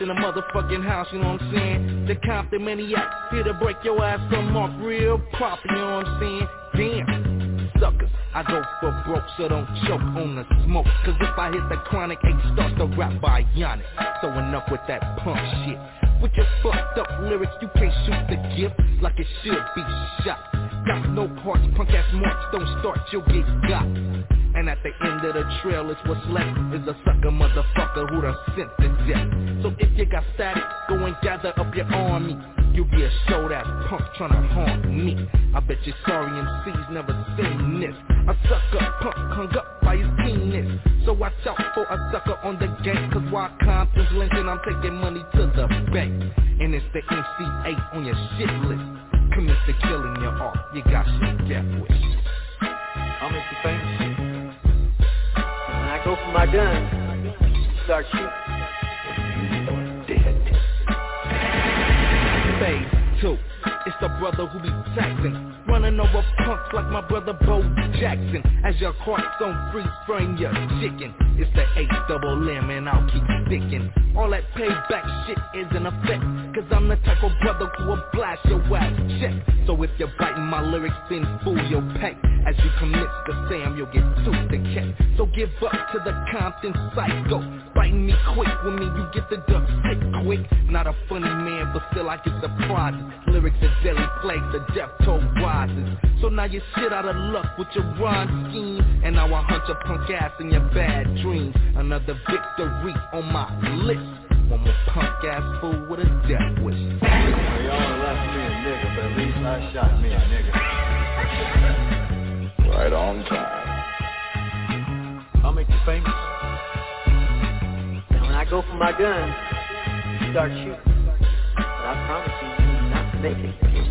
In the motherfucking house, you know what I'm saying? The Compton Maniac, here to break your ass some off real proper, you know what I'm saying? Damn, suckers, I go for broke, so don't choke on the smoke. Cause if I hit the chronic, Eiht starts to rap bionic. So enough with that punk shit. With your fucked up lyrics, you can't shoot the gift like it should be shot. Got no parts, punk ass marks, don't start, you'll get got. And at the end of the trail is what's left Is a sucker motherfucker who done sent to death So if you got static, go and gather up your army. You'll be a showed ass punk tryna haunt me. I bet you sorry MC's never seen this. A sucker punk hung up by his penis. So watch out for a sucker on the gang Cause while Compton's linking, I'm taking money to the bank. And it's the MC Eiht on your shit list. Commit to killing your art, you got your death wish. Make you famous. I go for my gun, start shooting. Phase two. It's the brother who be taxing, running over punks like my brother Bo Jackson. As your heart's on freeze frame your chicken. It's the H double M and I'll keep sticking. All that payback shit is in effect. Cause I'm the type of brother who will blast your ass check. So if you're biting my lyrics, then fool your pack. As you commit to Sam, you'll get tooth to cat. So give up to the Compton psycho. Biting me quick when me you get the duck sick quick. Not a funny man, but still I get surprises. Lyrics are deadly plagues, the death toll rises. So now you're shit out of luck with your rhyme scheme. And now I hunt your punk ass in your bad dreams. Another victory on my list. One more punk ass fool with a death wish. Well, y'all left me a nigga, but at least I shot me a nigga. Right on time. I'll make you famous. And when I go for my gun, you start shooting. But I promise you, you will not make it.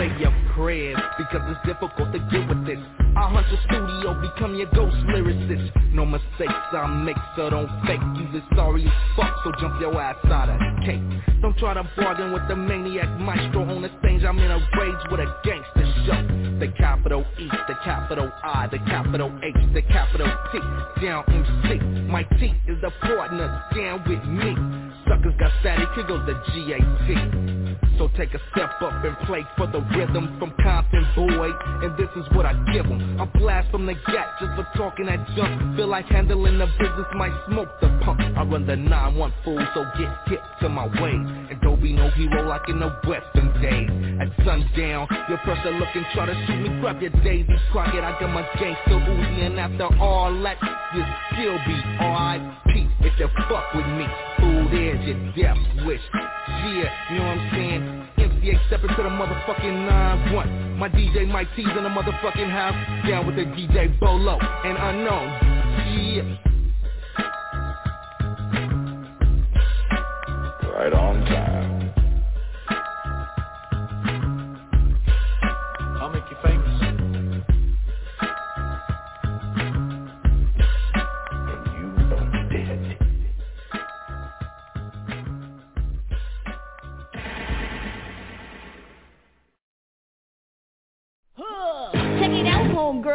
Say your prayers because it's difficult to get with this. I hunt the studio, become your ghost lyricist. No mistakes I make, so don't fake. You just sorry as fuck, so jump your ass out of cake. Don't try to bargain with the maniac maestro on the stage. I'm in a rage with a gangster show. The capital E, the capital I, the capital H, the capital T. Down MC, my T is the partner. Down with me. Suckers got static, here goes the GAT. So take a step up and play for the rhythm from Compton boy And this is what I give 'em. A blast from the gap just for talking that junk. Feel like handling the business might smoke the punk I run the 9-1 fool so get hip to my ways. And don't be no hero like in the western days. At sundown, your pressure looking try to shoot me. Grab your Davy Crockett, I got my gangster Uzi. And after all that, you still be R.I.P. If you fuck with me, fool there's your death wish Yeah, you know what I'm saying? MC Eiht stepping to the motherfucking 9-1 My DJ Mike T's in the motherfucking house. Down with the DJ Bolo and Unknown. Yeah. Right on time.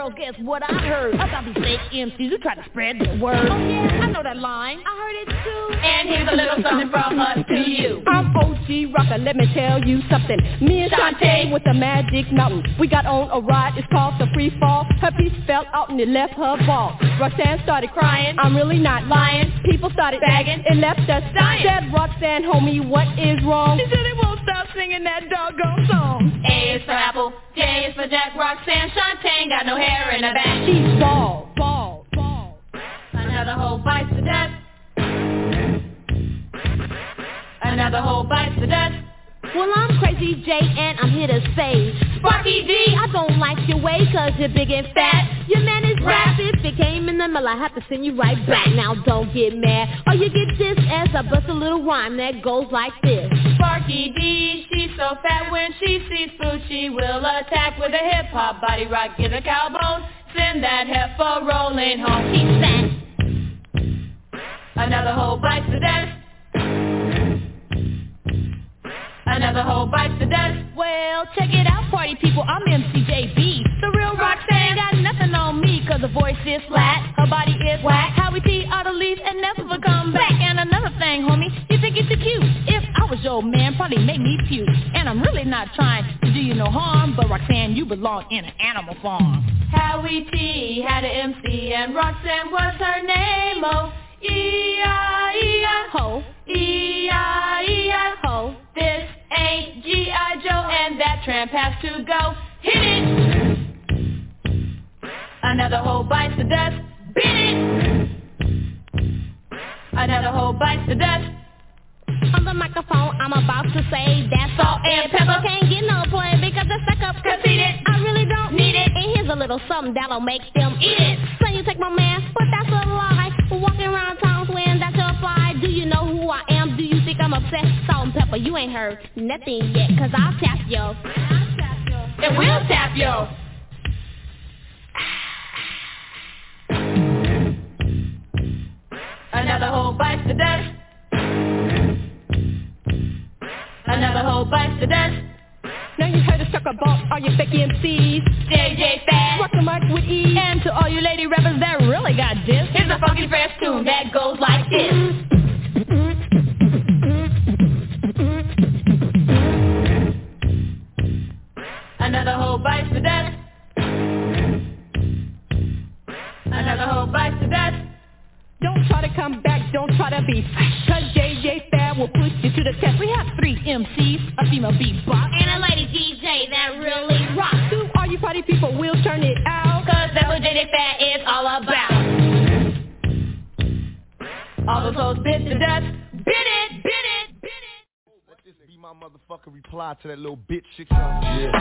Homegirls. Guess what I heard? About these fake MCs who try to spread the word. Oh yeah, I know that line. I heard it too. And here's a little something from us to you. I'm OG Rocker, let me tell you something. Me and Shante with the magic mountain. We got on a ride, it's called the free fall. Her piece fell out and it left her ball. Roxanne started crying, I'm really not lying. People started bagging, it left us dying. Said Roxanne, homie, what is wrong? She said they won't stop singing that doggone song. A is for apple, J is for Jack, Roxanne, Shante, got no hair in her back. She's bald, bald, bald. Another hoe bites the dust. Another whole bites the dust. Well, I'm Crazy J and I'm here to say Sparky D, I don't like your way cause you're big and fat Your man rap, if it came in the mail I have to send you right back Now don't get mad, or you get this as I bust a little rhyme that goes like this Sparky D, she's so fat when she sees food she will attack with a hip hop body rock, give a cow bone, send that heifer rolling home. He's fat. Another whole bites the dust. Another whole bites the dust. Well, check it out, party people. I'm MCJB. The real Roxanne got her voice is flat, her body is whack. How we see out of leave and never come back. And another thing, homie, you think it's cute. If I was your man, probably make me puke. And I'm really not trying to do you no harm, but Roxanne, you belong in an animal farm. Howie T had an MC and Roxanne was her name. Oh, E-I-E-I Ho, E-I-E-I ho This ain't G.I. Joe and that tramp has to go. Hit it! Another whole bites the dust. Beat it! Another whole bites the dust. On the microphone, I'm about to say that salt and pepper can't get no play because the suck up conceited. I really don't need it. And here's a little something that'll make them eat it. So you take my man, but that's a lie. Walking around town swearing that's your fly. Do you know who I am? Do you think I'm obsessed? Salt and pepper, you ain't heard nothing yet, cause I'll tap yo. And we'll tap yo. Another whole bites the dust. Another whole bites the dust. Now you heard the sucker bump, all you fake MCs. JJ Fad. Rock the mic with E. And to all you lady rappers that really got this, Here's a funky fresh tune that goes like this. Another whole bites try to come back, don't try to be fresh. Cause JJ Fad will push you to the test. we have three MCs, a female beatbox, And a lady DJ that really rocks. To all you party people, we'll turn it out. Cause that's what JJ Fad is all about. All those hoes bit the dust. Bit it, bit it, bit it. Let This be my motherfucking reply to that little bitch shit. Yeah.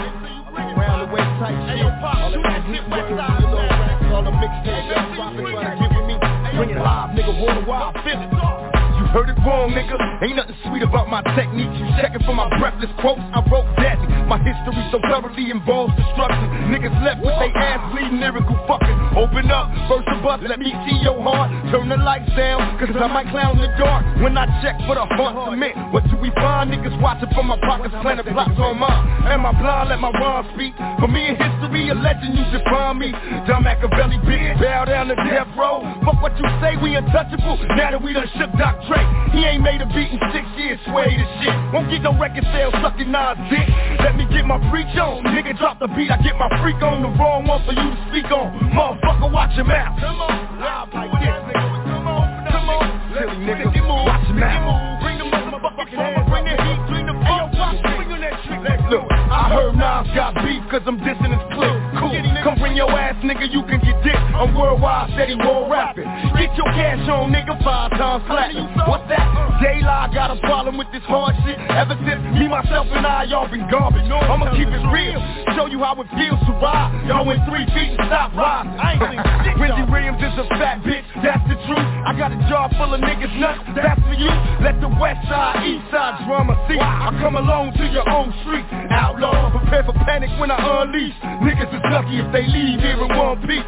Round the way type shit. All the rap hit words, you know, racks, all the mixtapes, that's dropping, trying to get with me. Bring it live, nigga, wild, feel it. Heard it wrong, nigga. Ain't nothing sweet about my technique. You checking for my breathless quotes. I wrote deadly. My history so thoroughly involves destruction. Niggas left with they ass bleeding, lyrical fucking. Open up, the bus, let me see your heart. Turn the lights down, cause I might clown in the dark. When I check for the heart cement, what do we find? Niggas watching from my pockets, planting blocks on mine. Am I blind? Let my rhyme speak. For me in history, a legend, you should define me. John Makaveli, bitch, bow down to death row. Fuck what you say, we untouchable. Now that we done shook Doc Dre, he ain't made a beat in six years, sway the shit. Won't get no record sales sucking Nas dick. Let me get my preach on. Nigga drop the beat, I get my freak on. The wrong one for you to speak on. Motherfucker, watch your mouth. Come on, live like this, nigga. Come on, come on. Silly nigga, watch your mouth. Bring the motherfucking hands, bring the heat, bring the fuck. Swing on that trick. Look, I heard Nas got beef cause I'm dissing his clip. Cool, come bring your ass, nigga, you can get dick. I'm worldwide, steady war rapping. Get your cash on, nigga, five times platinum. What's that? Daylight got a problem with this hard shit. Ever since me, myself, and I, y'all been garbage. I'ma keep it real, show you how it feels to ride. Y'all went three feet and stop riding. I ain't seen. Wendy Williams is a fat bitch, that's the truth. I got a jar full of niggas nuts, that's for you. Let the west side, east side drama see. I come along to your own street. Outlaw, prepare for panic when I unleash. Niggas is lucky if they leave here in one piece.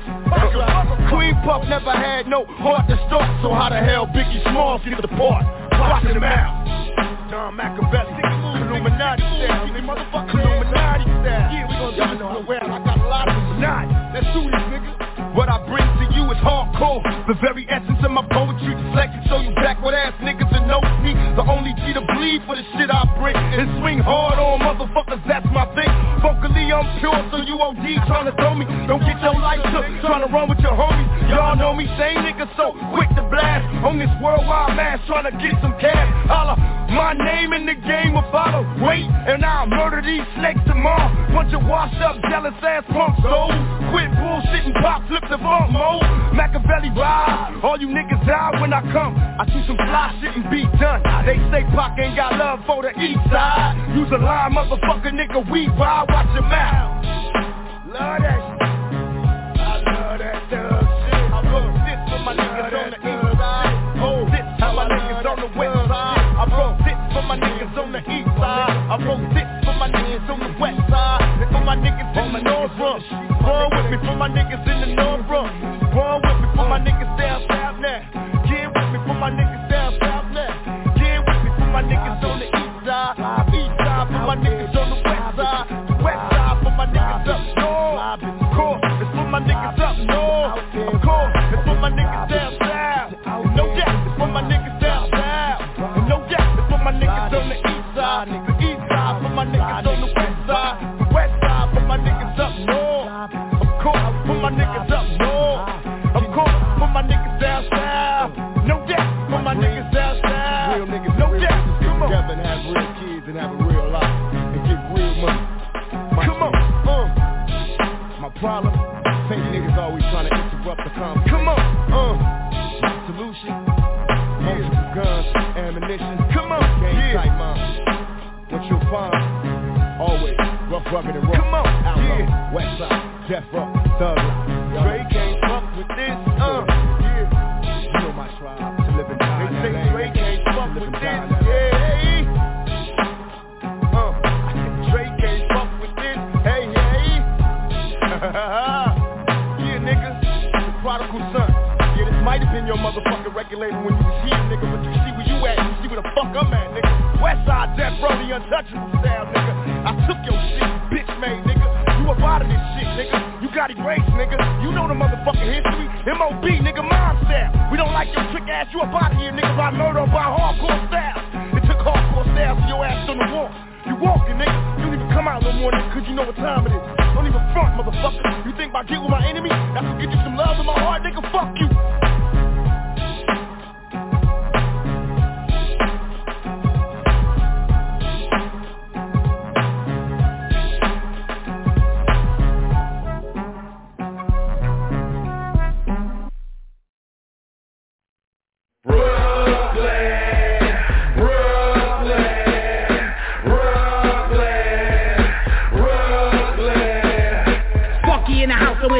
Queen Puff never had no heart to start, so how the hell Biggie Smalls get the part? Watching them out. John Makaveli, Illuminati style, nigga, motherfucker, Illuminati style. Yeah, we know how well I got a lot of Illuminati. Let's do this, nigga. What I bring to you is hardcore. The very essence of my poetry reflected. So you backward ass niggas and know me. The only G to bleed for the shit I bring. And swing hard on motherfuckers, that's my thing. Vocally I'm pure, so you OD trying to throw me. Don't get your life took, trying to run with your homies. Y'all know me, same nigga so quick to blast. On this worldwide mass, trying to get some cash. Holla, my name in the game will follow. Wait, and I'll murder these snakes tomorrow. Bunch of washed up, jealous ass punk souls. Quit bullshitting, pop, flip the bump mode. belly ride. All you niggas die when I come. I do some fly shit and be done. They say Pac ain't got love for the east side. Use a line, motherfucker, nigga, we ride. Watch your mouth. Love that shit. I love that thug shit. I wrote this for my niggas on the east side. Oh, this for my niggas on the west side. I wrote this for my niggas on the east side. I wrote this for my niggas on the west side. And for my niggas in the north front. Run with me for my niggas in the north front. Run with me for my niggas down south now. Get with me for my niggas down south now. Get with me for my niggas rugged, and rough. Come on, outlaw, yeah. west side, death row, thug life. Dre can't fuck with this, uh. Yeah. You know my tribe, and die. They say Dre can't fuck with this, yeah. Uh, Dre can't fuck with this, hey, hey. yeah, nigga, the prodigal son. Yeah, this might have been your motherfucking regulator when you was here, nigga, but you see where you at, you see where the fuck I'm at, nigga. Westside Death Row, the untouchable style, nigga. I took your shit, bitch made, nigga. You a part of this shit, nigga. You got erased, nigga. You know the motherfucking history. M.O.B., nigga, style. We don't like your trick ass, you a part of here, nigga, by murder or by hardcore styles. It took hardcore styles for your ass on the wall. You walking, nigga. You don't even come out no more, nigga, cause you know what time it is. Don't even front, motherfucker. You think by get with my enemy, that's to get you some love in my heart, nigga? Fuck you.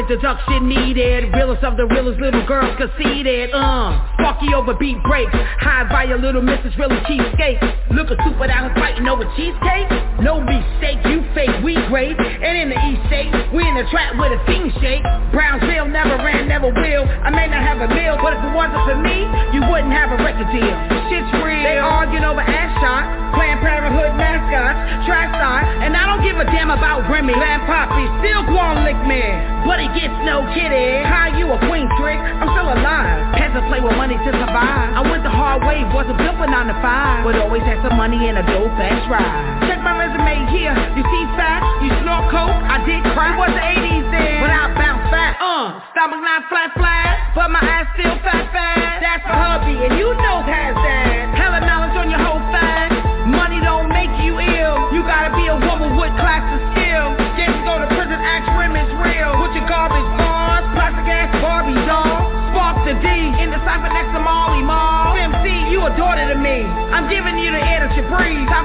Introduction needed. Realest of the realest little girls conceited. Uh, Sparky over beat breaks. High via little missus really cheapskate. Look a stupid out fighting over cheesecake. No mistake, you fake, we great. And in the east state, we in the trap with a fiend shake. Brownsville never ran, never will. I may not have a meal, but if it wasn't for me, you wouldn't have a record deal. Shit's real. They arguing over ass shots, Planned Parenthood mascots, trash side, and I don't give a damn about Remy. Land Poppy still gon' lick me, but he gets no kitty. How you a queen trick? I'm still alive. Had to play with money to survive. I went the hard way, wasn't built for 9 to 5, but always had some money and a dope ass ride. Check my resume here, you see fat, you snort coke, I did crack. It was the 80s then, but I bounced back. Uh, stomach not flat flat, but my ass still fat fat. That's for hubby, and you know has that.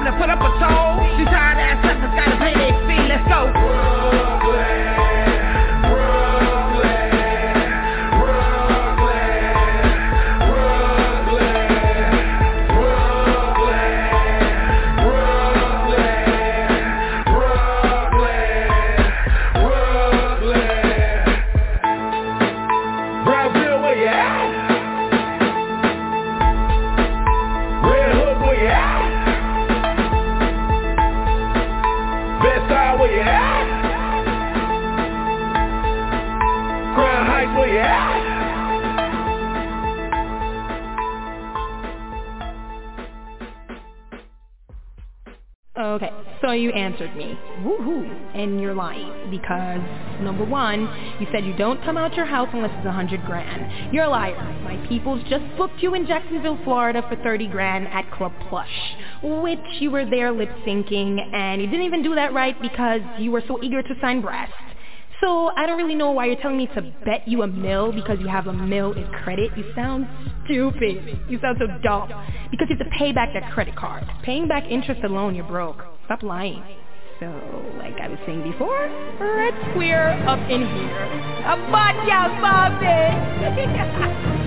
Time to put up a toll. These tired ass suckers gotta pay Okay, so you answered me. Woohoo! And you're lying because number one, you said you don't come out your house unless it's a hundred grand. You're a liar. My people's just booked you in Jacksonville, Florida for 30 grand at Club Plush, which you were there lip syncing and you didn't even do that right because you were so eager to sign breast. So I don't really know why you're telling me to bet you a mill because you have a mill in credit. You sound stupid. You sound so dumb. Because you have to pay back that credit card. Paying back interest alone, you're broke. Stop lying. So, like I was saying before, red square up in here. A bad gal,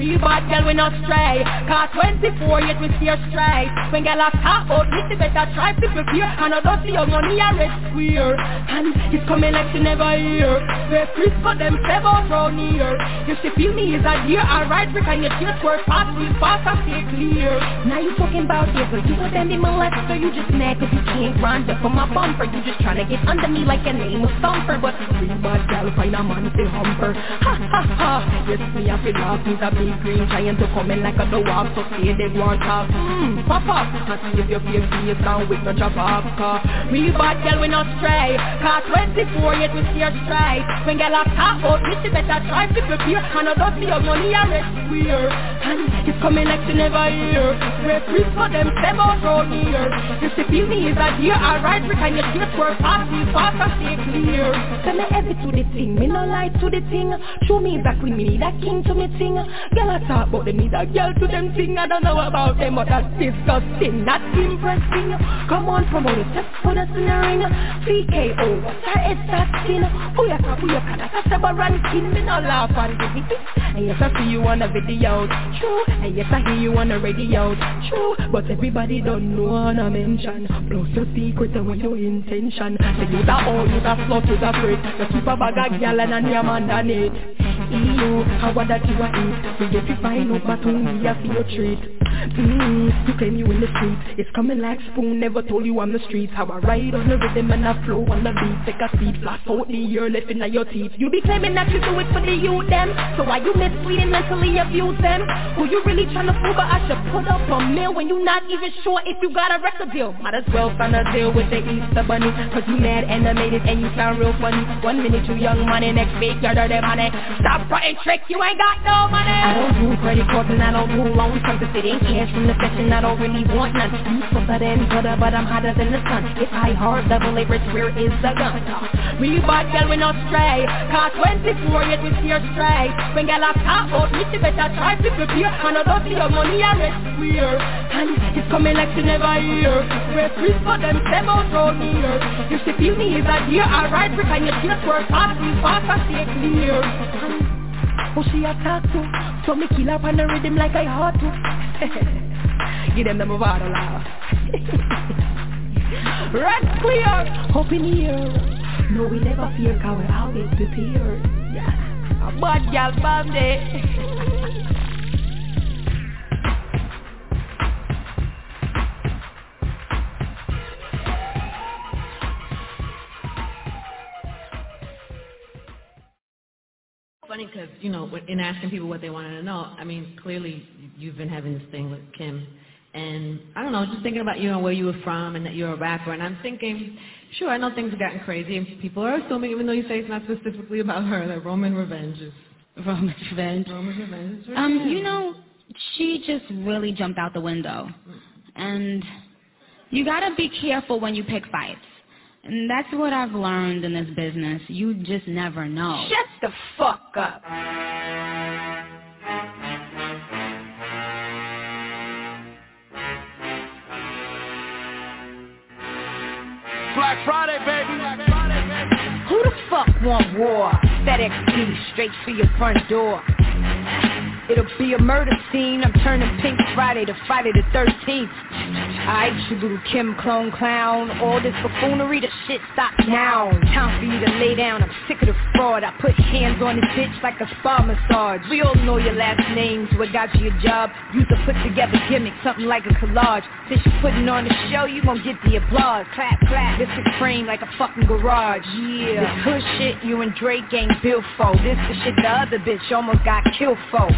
We bad girl we not stray. Cause 24 yet we steer straight When girl a talk about me they better try to prepare. And I don't see your money a red square. And it's coming like you never hear. Where Chris for them out round here. You should feel me is a dear Alright Rick and your tears were fast We fast and stay clear. Now you talking about it But you them in my left you just mad cause you can't grind up for my bumper. You just trying to get under me like your name was Thumper. But we bad girl find a man say humper Ha ha ha. Yes me I feel laugh me's a green giant to come in like a walk So say they want talk Mmm, pop up And if your face face down with no chop off Cause we bad girl we not stray. Cause 24 yet we steer straight When girl a talk out me she better try to prepare. And I don't see your money a red square And it's coming like you never hear Referees for them out round here. You see feel me is a dear Alright Rick and your tears were fast We fast and stay clear. Tell me every to the thing Me no lie to the thing. Show me back with me that king to me sing Girl I talk about them need a girl to them sing I don't know about them but that's disgusting. That's impressing Come on promote it just put us in the ring TKO what's it's that skin Who ya ka who ya ka that's a ranking. Me no laugh and give it And yes I see you on the video. True. And yes I hear you on the radio. True. But everybody don't know and I mention. Plus your secret and your intention. Say oh, you da all you da slut you da freak You keep a bag of gal and a name underneath Ew, how what that you a eat We get to find out but a for your treat. Mmm, you claim you in the street. It's coming like spoon, never told you on the streets How I ride on the rhythm and I flow on the beat. Take a seat, blast out the ear, left in your teeth. You be claiming that you do it for the youth them. So why you misleading mentally abuse them? Who you really tryna fool? But I should put up a mill When you not even sure if you got a record deal. Might as well find a deal with the Easter bunny. Cause you mad animated and you sound real funny. One minute you young money, next week you're dirty money. Stop fronting tricks, you ain't got no money. I don't do credit cards and I don't do loans Cause if it ain't cash from the session I don't really want none. You softer than butter but I'm hotter than the sun. It's high hard level A rich where is the gun? We bad girl we not stray. Cause 24 yet we steer straight When girl I talk out me she better try to prepare. And I don't see your money a red square And it's coming like you never hear. Referees for them step out round here You should feel me is a dear. Alright Rick and your tears were fast We fast and stay clear who she a talk to? So me kill up on the rhythm like I ought to. Give them the Mavado laugh Red clear, up in here No we never fear cause we always prepared. Yeah. A bad gal bandit funny because you know in asking people what they wanted to know i mean clearly you've been having this thing with kim and i don't know just thinking about you know where you were from and that you're a rapper and i'm thinking sure i know things have gotten crazy and people are assuming even though you say it's not specifically about her that roman revenge is Roman's revenge. roman's revenge Um, you know, she just really jumped out the window. And you gotta be careful when you pick fights. And that's what I've learned in this business. You just never know. Shut the fuck up. Black Friday, baby. Who the fuck want war? FedEx straight for your front door. It'll be a murder scene. I'm turning Pink Friday to Friday the 13th. I you little Kim clone clown. All this buffoonery, the shit stop now. Time for you to lay down. I'm sick of the fraud. I put hands on this bitch like a spa massage. We all know your last names. What got you a job? Use a put together gimmick, something like a collage. Since you're putting on the show, you gon' get the applause. Clap, clap. This is framed like a fucking garage. Yeah. This hood shit you and Drake ain't built for. This the shit the other bitch almost got killed for.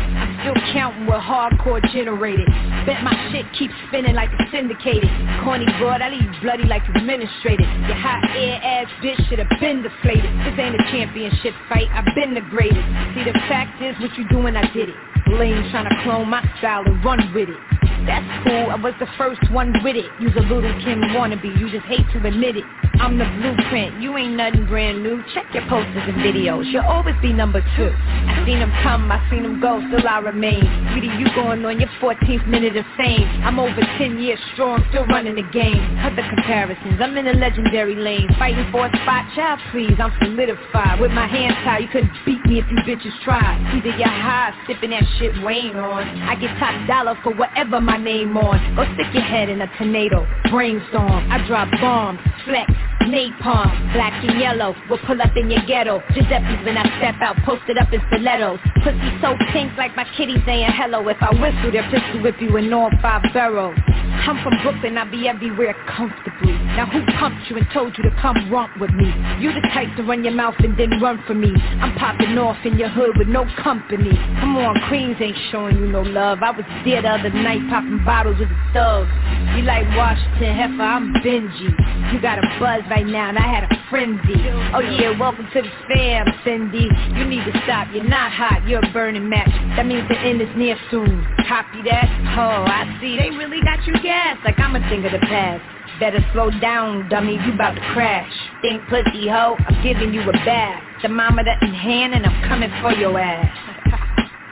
Still counting what hardcore generated. Bet my shit keeps spinning like it's syndicated. Corny broad, I leave bloody like administrated. Your hot air ass bitch should have been deflated. This ain't a championship fight, I've been the greatest. See the fact is what you doing, I did it. Lame trying to clone my style and run with it. That's cool, I was the first one with it. You's a little Kim wannabe, you just hate to admit it. I'm the blueprint, you ain't nothing brand new. Check your posters and videos, you'll always be number two. I seen them come, I seen them go, still I remain. Sweetie, you going on your 14th minute of fame. I'm over 10 years strong, still running the game. Cut the comparisons, I'm in a legendary lane. Fighting for a spot, child, please, I'm solidified. With my hands tied, you couldn't beat me if you bitches tried. Either you're high, sipping that shit Wayne on. I get top dollar for whatever my name on. Go stick your head in a tornado, brainstorm. I drop bombs, flex, napalm, black and yellow. We'll pull up in your ghetto. Giuseppe's when I step out, posted up in stilettos. Pussy so pink like my kitty saying hello. If I whistle, they'll pistol whip you in all five barrels. I'm from Brooklyn, I'll be everywhere comfortably. Now who pumped you and told you to come romp with me? You the type to run your mouth and then run for me. I'm popping off in your hood with no company. Come on, Queens ain't showing you no love. I was there the other night popping bottles with the thugs. You like Washington Heifer, I'm Benji. You got a buzz right now and I had a frenzy. Oh yeah, welcome to the fam, Cindy. You need to stop, you're not hot, you're a burning match. That means the end is near soon. Copy that? Oh, I see, they really got you gassed like I'm a thing of the past. Better slow down, dummy, you about to crash. Think pussy hoe, I'm giving you a bath. The Thermometer in hand and I'm coming for your ass.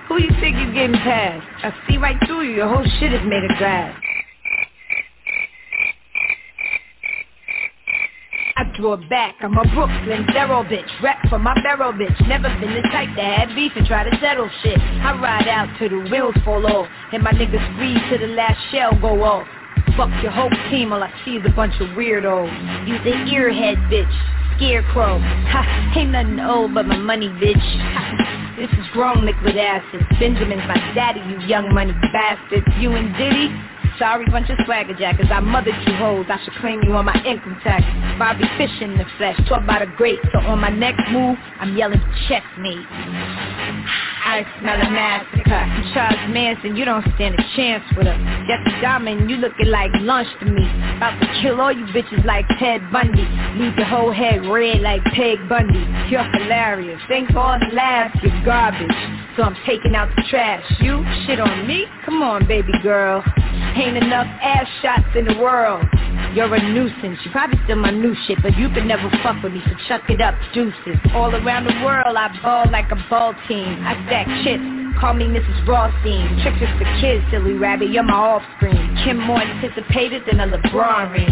Who you think you getting past? I see right through you, your whole shit is made of glass. I draw back, I'm a Brooklyn Daryl bitch. Rap for my barrel bitch. Never been the type to have beef and try to settle shit. I ride out till the wheels fall off And my niggas freeze till the last shell go off. Fuck your whole team, all I see is a bunch of weirdos. You the earhead bitch. Scarecrow. Ha, ain't nothing old but my money bitch. Ha, This is grown liquid acid. Benjamin's my daddy, you young money bastards You and Diddy Sorry, bunch of swagger jackers. I mothered you hoes. I should claim you on my income tax. Bobby Fish in the flesh. Talk about a great. So on my next move, I'm yelling checkmate. I smell a massacre. Charles Manson, you don't stand a chance with her. Jeffrey Dahmer, you looking like lunch to me. About to kill all you bitches like Ted Bundy. Leave your whole head red like Peg Bundy. You're hilarious. Thanks for all the laughs, you're garbage. So I'm taking out the trash. You shit on me? Come on, baby girl. Ain't enough ass shots in the world. You're a nuisance. You probably still my new shit, but you can never fuck with me, so chuck it up, deuces. All around the world, I ball like a ball team. I stack chips. Call me Mrs. Rothstein. Tricks is for kids, silly rabbit. You're my offspring. Kim more anticipated than a LeBron ring.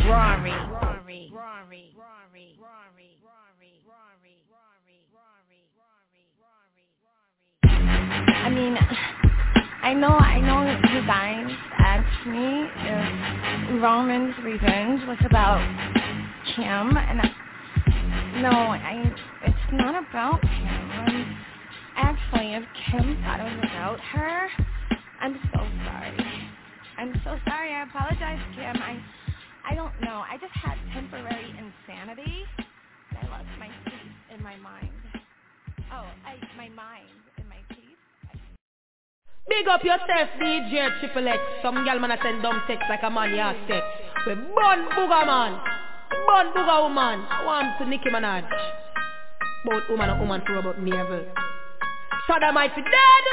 I mean, I know, I know guys asked me if Roman's revenge was about Kim, and I, no, I, it's not about Kim. Um, actually, if Kim thought it was about her, I'm so sorry. I'm so sorry. I apologize, Kim. I, I don't know. I just had temporary insanity. I lost my peace in my mind. Oh, I, my mind. Big up yourself, DJ Triple X. Some gal man a send dumb text like a man ya sex. We bun booger man. Bun booger woman. I want to Nicki Minaj. Both woman and woman about navel. Sodomite fi dead.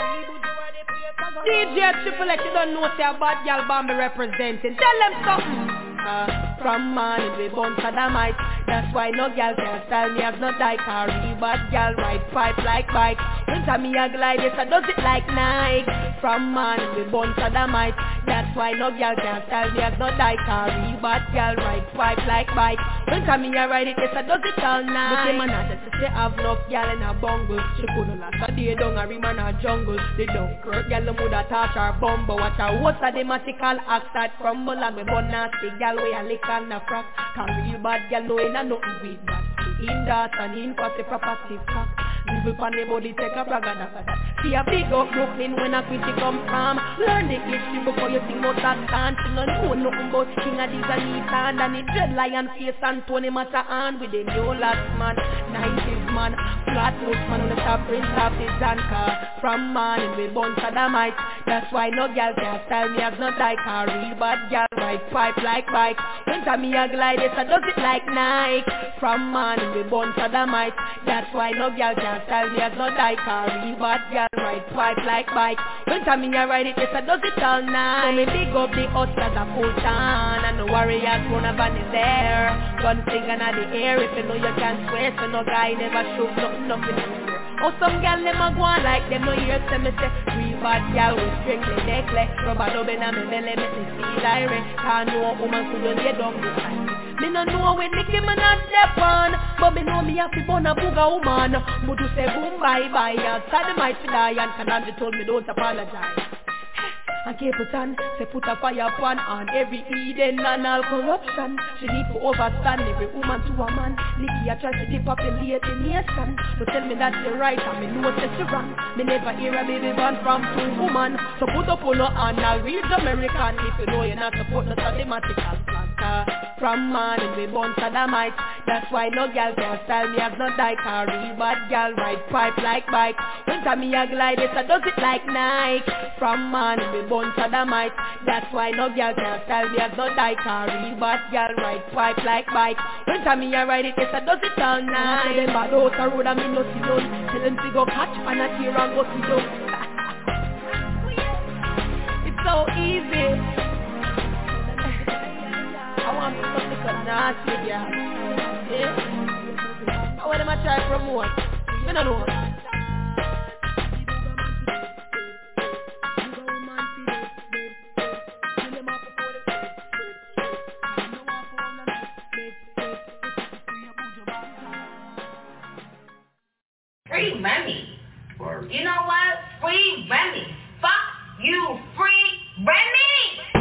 DJ Triple X, you don't know say a bad gal Bambi representing. Tell them something. Uh, from morning we born sodomite That's why no gal can style me as no die car Real bad gal ride pipe like bike. Winter me a glide, yes I does it like Nike From morning we born sodomite That's why no gal can style me as no die car Real bad gal ride pipe like bike. Winter me a ride it, yes I does it all night. But him a say have enough gal in a bungle. She couldn't last a day down a rim and a jungle. The Dunkirk gal them woulda touch her bumble Watch her what's a dramatical act that crumble And we born nasty. Gal we a lick and a frack Can real bad gal know in a nothing with that. In that and in for the property cock. Live upon the body take a brag and that She a big up Brooklyn when a quit she come from Learn the history before you think about that She no know nothing about King of these and Ethan And the dread lion face and Tony Matter and with the new last man 90s man Flat nose man on the top prince of the Zanka From morning we born sodomite That's why no girl can style me as no die car Real bad girl ride pipe like bike. When time me a glide, it a does it like Nike. From man we born sodomite. That's why no girl can style me as no die car. Real bad girl ride pipe like bike. When time me a ride it, it a does it all night. So me big up the hustlers full town and the warriors gonna van is there. Gun finger in the air if you know you can't swear. So no guy never shoot nothing air. Oh, some gal them a go on like them no hear say me say Real bad gal with strictly necklace. Rubber dub in a me belly make me feel direct. Can't a woman couldn't get down behind me Me no know when Nicki Minaj step on But me know me have to burn a booga woman. To say boom bye bye Outside the might to die And Kanamji told me don't apologize and keep it on, say put a fire upon on every Eden and all corruption. She need to overstand every woman to a man. Nicki a try to depopulate the nation. So tell me that's the right and me know that she wrong. Me never hear a baby born from two woman. So put up on her and I'll read American if you know you're not support no mathematical. From man and we born sodomite. That's why no girl can style me as no die car. Real bad girl ride pipe like bike. When time me a glide, it a does it like Nike. From man and we born sodomite. That's why no girl can style me as no die car. Real bad girl ride pipe like bike. When time me a ride it, it a does it all night. Them bad out the road and me no see none. Tell them to go catch pan a tear and go see down. It's so easy. I want to this up nasty, yeah. Yeah? How am I try promote? I don't know. Free Remy. You know what? Free Remy. Fuck you, free Remy.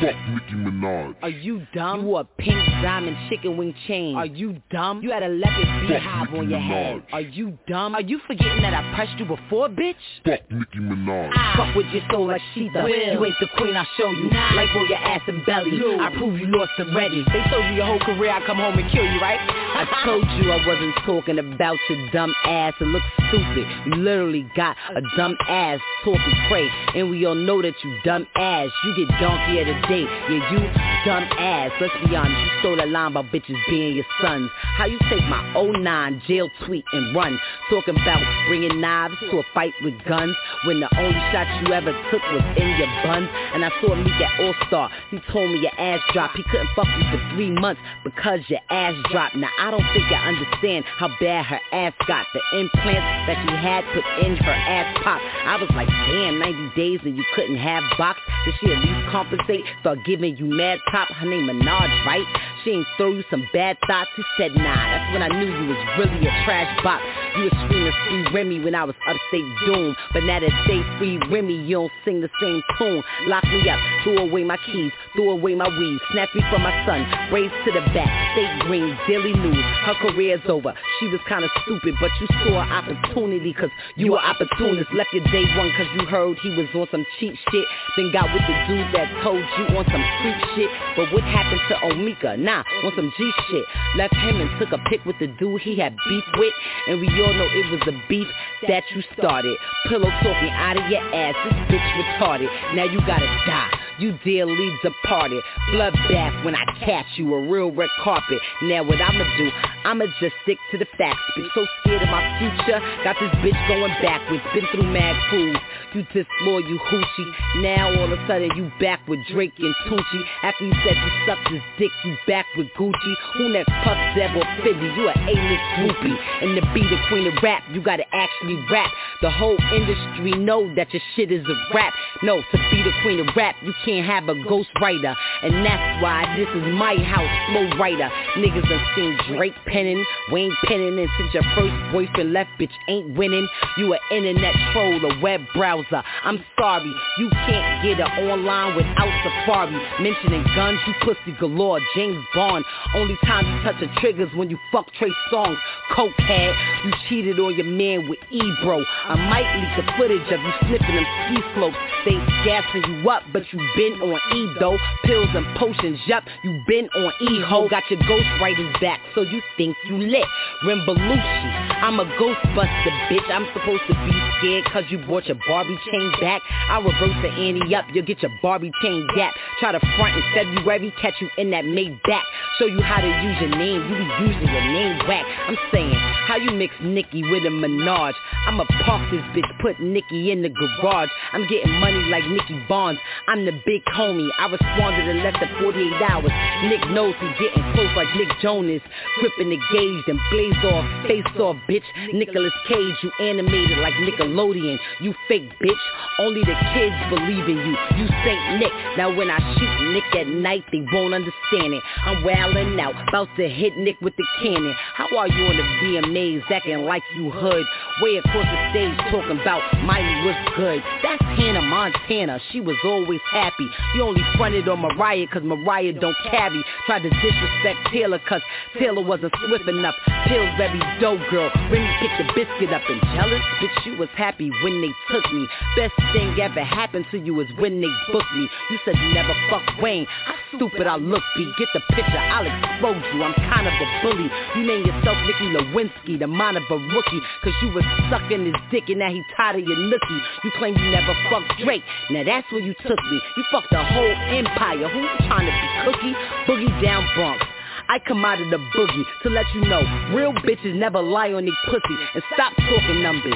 Fuck Nicki Minaj. Are you dumb? You wore a pink diamond chicken wing chain. Are you dumb? You had a leopard beehive on your head. Are you dumb? Are you forgetting that I pressed you before, bitch? Fuck Nicki Minaj. Fuck with your soul like Shether. Will. You ain't the queen, I'll show you. Like on your ass and belly. I prove you lost already. They told you your whole career I come home and kill you, right? I told you I wasn't talking about your dumb ass. It looks stupid. You literally got a dumb ass talking cray. And we all know that you dumb ass. You get donkey at a date. Yeah, you dumb ass. Let's be honest. You stole that line about bitches being your sons. How you take my 09 jail tweet and run? Talking about bringing knives to a fight with guns when the only shot you ever took was in your buns. And I saw Meek at All Star. He told me your ass dropped. He couldn't fuck you for three months because your ass dropped. Now I don't think I understand how bad her ass got. The implants that she had put in her ass pop. I was like, damn, 90 days and you couldn't have box. Did she at least compensate for giving you mad top? Her name Minaj, right? She ain't throw you some bad thoughts. He said, nah, that's when I knew you was really a trash bop. You was screaming free Remy when I was upstate doomed. But now that they free Remy, you don't sing the same tune. Lock me up, throw away my keys, throw away my weed, snatch me from my son, braids to the back, state green, daily news. Her career's over. She was kinda stupid, but you saw an opportunity cause you were opportunist. Left your day one cause you heard he was on some cheap shit. Then got with the dude that told you on some creep shit. But what happened to Omika? Nah, on some G shit. Left him and took a pic with the dude he had beef with. And we all know it was the beef that you started. Pillow talking out of your ass, this bitch retarded. Now you gotta die. You dearly departed. Bloodbath when I catch you, a real red carpet. Now what I'ma do, I'ma just stick to the facts. Been so scared of my future, got this bitch going backwards. Been through mad fools. You disloyal, you hoochie. Now all of a sudden you back with Drake and Tunechi. After you said you sucked his dick, you back with Gucci. Who next Puff Dev or 50? You an A-list groupie. And to be the queen of rap, you gotta actually rap. The whole industry know that your shit is a rap. No, to be the queen of rap, you can't have a ghost writer. And that's why this is my house, flow writer. Niggas done seen Drake penning, Wayne penning, and since your first boyfriend left, bitch ain't winning. You an internet troll, a web browser. I'm sorry, you can't get it online without Safari. Mentioning guns, you pussy galore, James Bond. Only time you touch the triggers when you fuck Trey Songz. Cokehead, you cheated on your man with Ebro. I might leak the footage of you sniffing them ski slopes. They gassing you up, but you been on E though. Pills and potions, yup, you been on E ho. Got your ghostwriters back, so you think you lit. Rimbalucci, I'm a ghostbuster, bitch. I'm supposed to be scared cause you bought your Barbie chain back. I'll reverse the ante up, you'll get your Barbie chain gap. Try to front in February, catch you in that Maybach. Show you how to use your name, you be using your name whack. I'm saying, how you mix Nicki with a Minaj? I'ma park this bitch, put Nicki in the garage. I'm getting money like Nicky Barnes. I'm the big homie. I responded in less than 48 hours. Nick knows he getting close like Nick Jonas. Gripping the gauge, then blaze off, face off, bitch. Nicolas Cage, you animated like Nickelodeon. You fake bitch. Only the kids believe in you. You Saint Nick. Now when I shoot Nick at night, they won't understand it. I'm wailing out, about to hit Nick with the cannon. How are you on the VMAs acting like you hood? Way across the stage talking about Miley was good. That's Hannah Montana. She was always happy. You only fronted on Mariah cause Mariah don't carry. Tried to disrespect Taylor cause Taylor wasn't swift enough. Pillsbury dough girl. Remy picked the biscuit up and jealous. Bitch, you was happy when they took me. Best thing ever happened to you is when they booked me. You said you never fuck Wayne. How stupid I look, B. Get the picture, I'll expose you. I'm kind of a bully. You name yourself Nicki Lewinsky, the mind of a rookie. Cause you was sucking his dick and now he tired of your nookie. You claim you never fucked Drake. Now that's where you took me. You fucked the whole empire. Who you trying to be cookie? Boogie down Bronx. I come out of the boogie to let you know real bitches never lie on their pussy and stop talking numbers.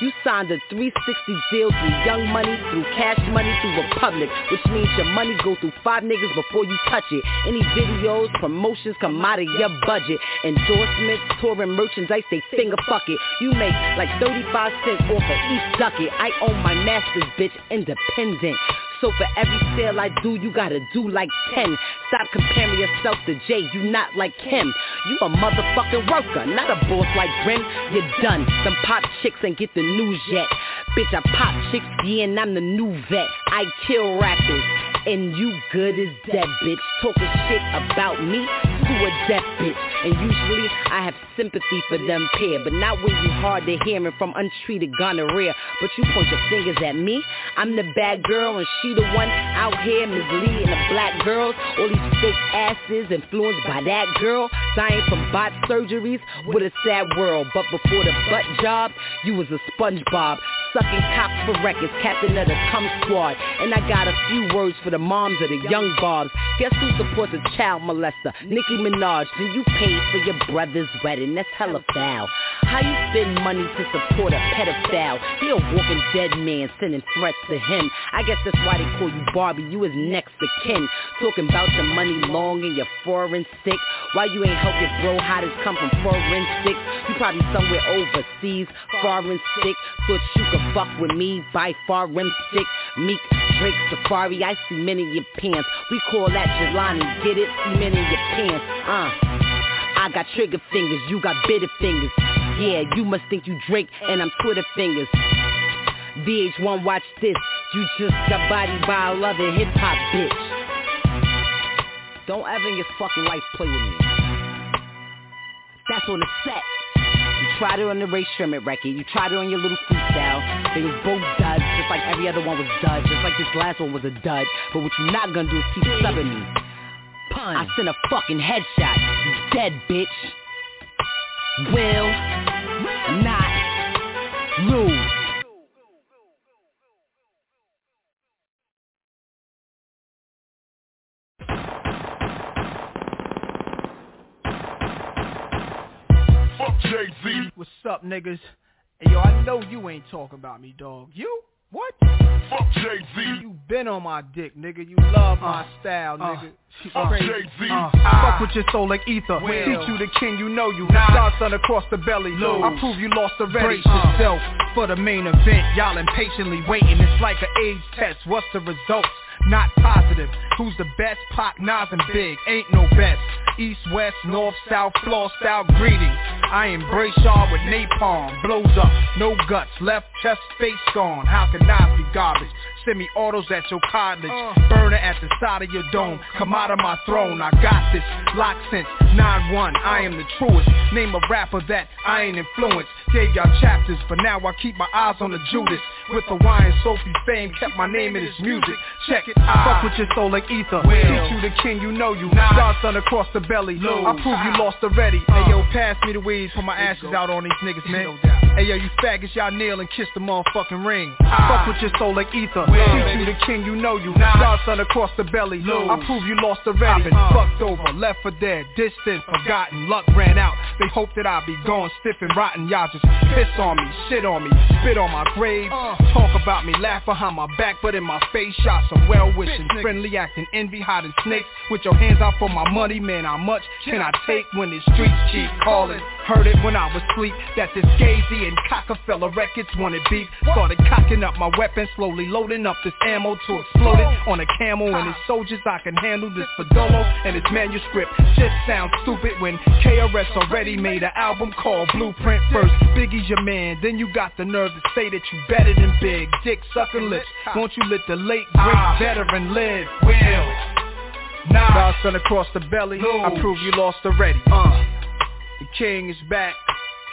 You signed a 360 deal through Young Money, through Cash Money, through Republic, which means your money go through five niggas before you touch it. Any videos, promotions come out of your budget. Endorsements, touring merchandise, they finger fuck it. You make like 35 cents off of each ducket. I own my masters, bitch, independent. So for every sale I do, you gotta do like 10. Stop comparing yourself to Jay, you not like him. You a motherfucking worker, not a boss like Grim. You're done. Them pop chicks ain't get the news yet. Bitch, I pop chicks, yeah, and I'm the new vet. I kill rappers. And you good as dead, bitch. Talking shit about me to a deaf bitch. And usually I have sympathy for them pair. But not when you hard to hear hearing from untreated gonorrhea. But you point your fingers at me. I'm the bad girl and she the one out here misleading the black girls. All these fake asses influenced by that girl. Dying from bot surgeries. What a sad world. But before the butt job, you was a SpongeBob. Sucking cock for records, captain of the cum squad. And I got a few words for the moms of the young bobs. Guess who supports a child molester? Nicki Minaj. Then you paid for your brother's wedding. That's hella foul. How you spend money to support a pedophile? He a walking dead man sending threats to him. I guess that's why they call you Barbie. You is next to kin. Talking about your money long and your foreign sick. Why you ain't help your bro hottest come from forensics? You probably somewhere overseas, foreign sick. Thought you could fuck with me by foreign sick. Meek, Drake, Safaree, I see men in your pants. We call that Jelani, get it? See men in your pants, uh. I got trigger fingers, you got bitter fingers. Yeah, you must think you Drake and I'm Twitter fingers. VH1, watch this. You just got body by a other hip hop bitch. Don't ever in your fucking life play with me. That's on the set. You tried it on the Rae Sremmurd record. You tried it on your little freestyle. They was both duds, just like every other one was dud. Just like this last one was a dud. But what you're not gonna do is keep subbing me. Pun. I sent a fucking headshot. You dead, bitch. Will not lose. Jay-Z. What's up, niggas? Hey, yo, I know you ain't talking about me, dog. You? What? Fuck Jay-Z. You been on my dick, nigga. You love my style, uh, nigga. fuck Crazy. Jay-Z. Uh, Ah. fuck with your soul like ether. Will. Teach you the king, you know you. Not. Godson across the belly. Lose. I prove you lost already. Brace Brace yourself for the main event. Y'all impatiently waiting. It's like an age test. What's the results? Not positive. Who's the best? Pac, Nas, and Big. Ain't no best. East, west, north, south, floor style greetings. I embrace y'all with napalm. Blows up, no guts, left chest, face gone. How can Nas be garbage? Semi-autos at your cottage. Uh. Burner at the side of your dome. Come out of my throne. I got this. Lock since 9-1. I am the truest. Name a rapper that I ain't influenced. Gave y'all chapters, but now I keep my eyes on the Judas. With Hawaiian Sophie fame, kept my name in his music. Check it, I fuck with your soul like ether. Teach you the king, you know you. Godson across the belly. I prove you lost already. Hey yo, pass me the weed, put my ashes out on these niggas, man. Hey yo, you faggots, y'all kneel and kiss the motherfucking ring. Fuck with your soul like ether. Teach you the king, you know you. Godson across the belly. I prove you lost already. Been fucked over, left for dead, distant, forgotten. Luck ran out. They hope that I'll be gone stiff and rotten. Y'all just piss on me, shit on me, spit on my grave. Talk about me, laugh behind my back, but in my face, shot some well-wishing, friendly acting, envy, hiding snakes. With your hands out for my money, man, how much can I take when the streets keep calling? Heard it when I was asleep, that this Gay-Z and Cock-a-fella records wanted beef. Started cocking up my weapon, slowly loading up this ammo to explode it on a camel and his soldiers. I can handle this Fadolo and his manuscript. Just sounds stupid when KRS already made an album called Blueprint first. Biggie's your man, then you got the nerve to say that you better than Big. Dick sucking lips, won't you let the late great veteran live? Will. Nah. Godson across the belly, I prove you lost already. Uh, the king is back,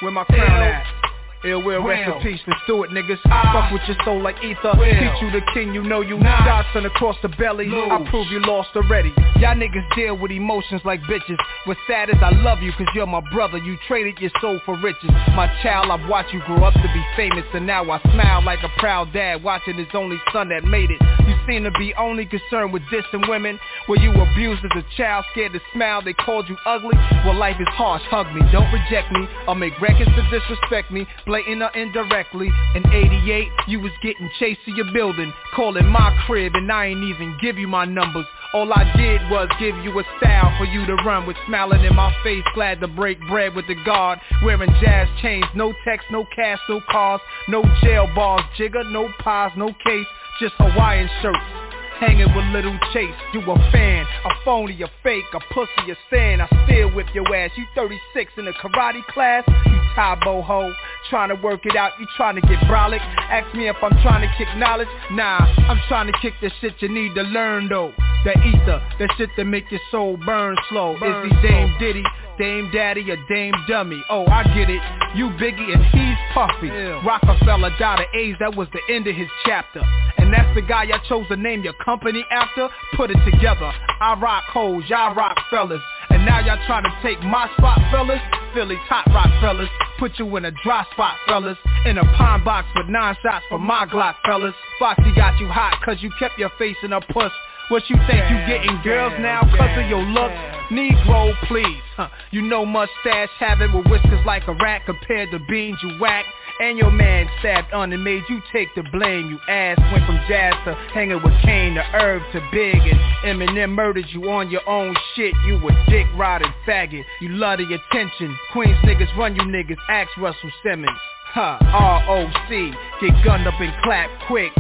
where my crown at? Ill will rest in peace and Stewart niggas. Ah. Fuck with your soul like ether. Teach you the king you know you Godson across the belly. I prove you lost already. Y'all niggas deal with emotions like bitches. What's sad is I love you cause you're my brother. You traded your soul for riches. My child I've watched you grow up to be famous And now I smile like a proud dad Watching his only son that made it. You seem to be only concerned with dissing women. Were you abused as a child Scared to smile? They called you ugly? Well life is harsh. Hug me. Don't reject me. Or make records to disrespect me blatant or indirectly. In 88, you was getting chased to your building, calling my crib, and I ain't even give you my numbers. All I did was give you a style for you to run with smiling in my face, glad to break bread with the guard, wearing Jaz chains, no text, no cash, no cars, no jail bars, jigger, no pies, no case, just Hawaiian shirts. Hanging with Little Chase, you a fan, a phony, a fake, a pussy, a stand. I still whip your ass. You 36 in a karate class, you Tae Bo ho. Trying to work it out, you trying to get brolic. Ask me if I'm trying to kick knowledge. Nah, I'm trying to kick the shit you need to learn though. The ether, that shit that make your soul burn slow. Is he Dame Diddy, Dame Daddy, or Dame Dummy? Oh, I get it. You Biggie and he's Puffy. Rockefeller died of AIDS, that was the end of his chapter. And that's the guy y'all chose to name your company after? Put it together. I rock hoes, y'all rock fellas. And now y'all trying to take my spot, fellas? Philly's hot rock fellas. Put you in a dry spot, fellas. In a pine box with nine shots for my Glock, fellas. Foxy got you hot cause you kept your face in a puss. What you think you getting girls now cause of your look? Negro, please. Huh. You know mustache having with whiskers like a rat compared to beans you whack. And your man stabbed on and made you take the blame. You ass went from Jaz to hanging with Kane to Irv to Big and Eminem murdered you on your own shit. You a dick riding faggot. You love the attention. Queens niggas run you niggas. Ask Russell Simmons. Huh, R-O-C, get gunned up and clap quick.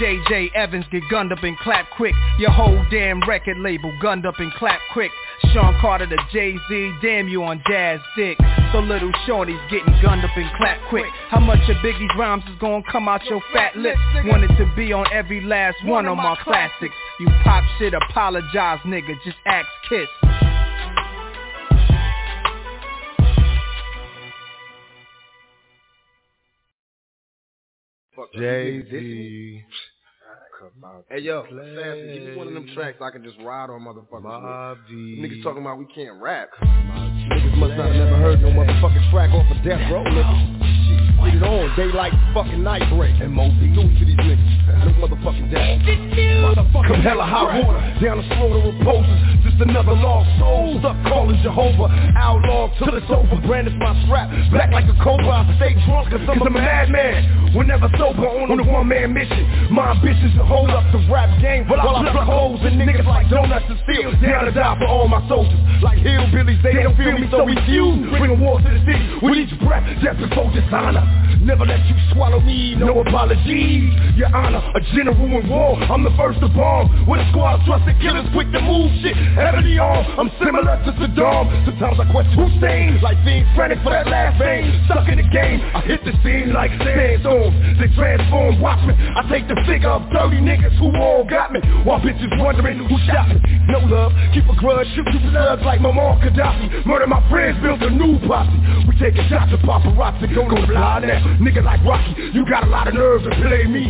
J.J. Evans get gunned up and clap quick. Your whole damn record label gunned up and clap quick. Sean Carter to Jay-Z, damn you on Jaz dick. So little shorty's getting gunned up and clap quick. How much of Biggie's rhymes is gonna come out your fat lips? Wanted to be on every last one of my classics. You pop shit, apologize nigga, just ask Kiss. Jay Z. Hey yo, Sassy, give me one of them tracks I can just ride on motherfuckers Mob with. Niggas talking about we can't rap. Niggas must not have never heard no motherfucking track off of Death Row, nigga. Get it on, daylight fucking night break. And Moby, do to these niggas. No motherfucking death. Come hella hot water, down the slaughter of poses. Just another lost soul, stuck calling Jehovah. Outlaw till it's over, brandish my strap. black like a cobra, I stay drunk cause I'm a madman. Whenever sober on a one-man mission. My ambitions to hold up the rap game while I pluck holes and niggas like donuts and steel. Down to die for all my soldiers. Like hillbillies, they don't feel me, so we fuse. Bring a war to the city with each breath, death before dishonor. Never let you swallow me, no apologies. Your honor, a general in war, I'm the first to bomb. With a squad of trusted killers quick to move shit. Heavily armed, I'm similar to Saddam. Sometimes I question Hussein, like being frantic for that last vein. Stuck in the game, I hit the scene like sandstorms. They transform, watch me. I take the figure of 30 niggas who all got me. While bitches wondering who shot it. No love, keep a grudge, shoot you slugs like Muammar Gaddafi. Murder my friends, build a new posse. We taking shots of paparazzi, go fly now. Nigga like Rocky, you got a lot of nerve to play me.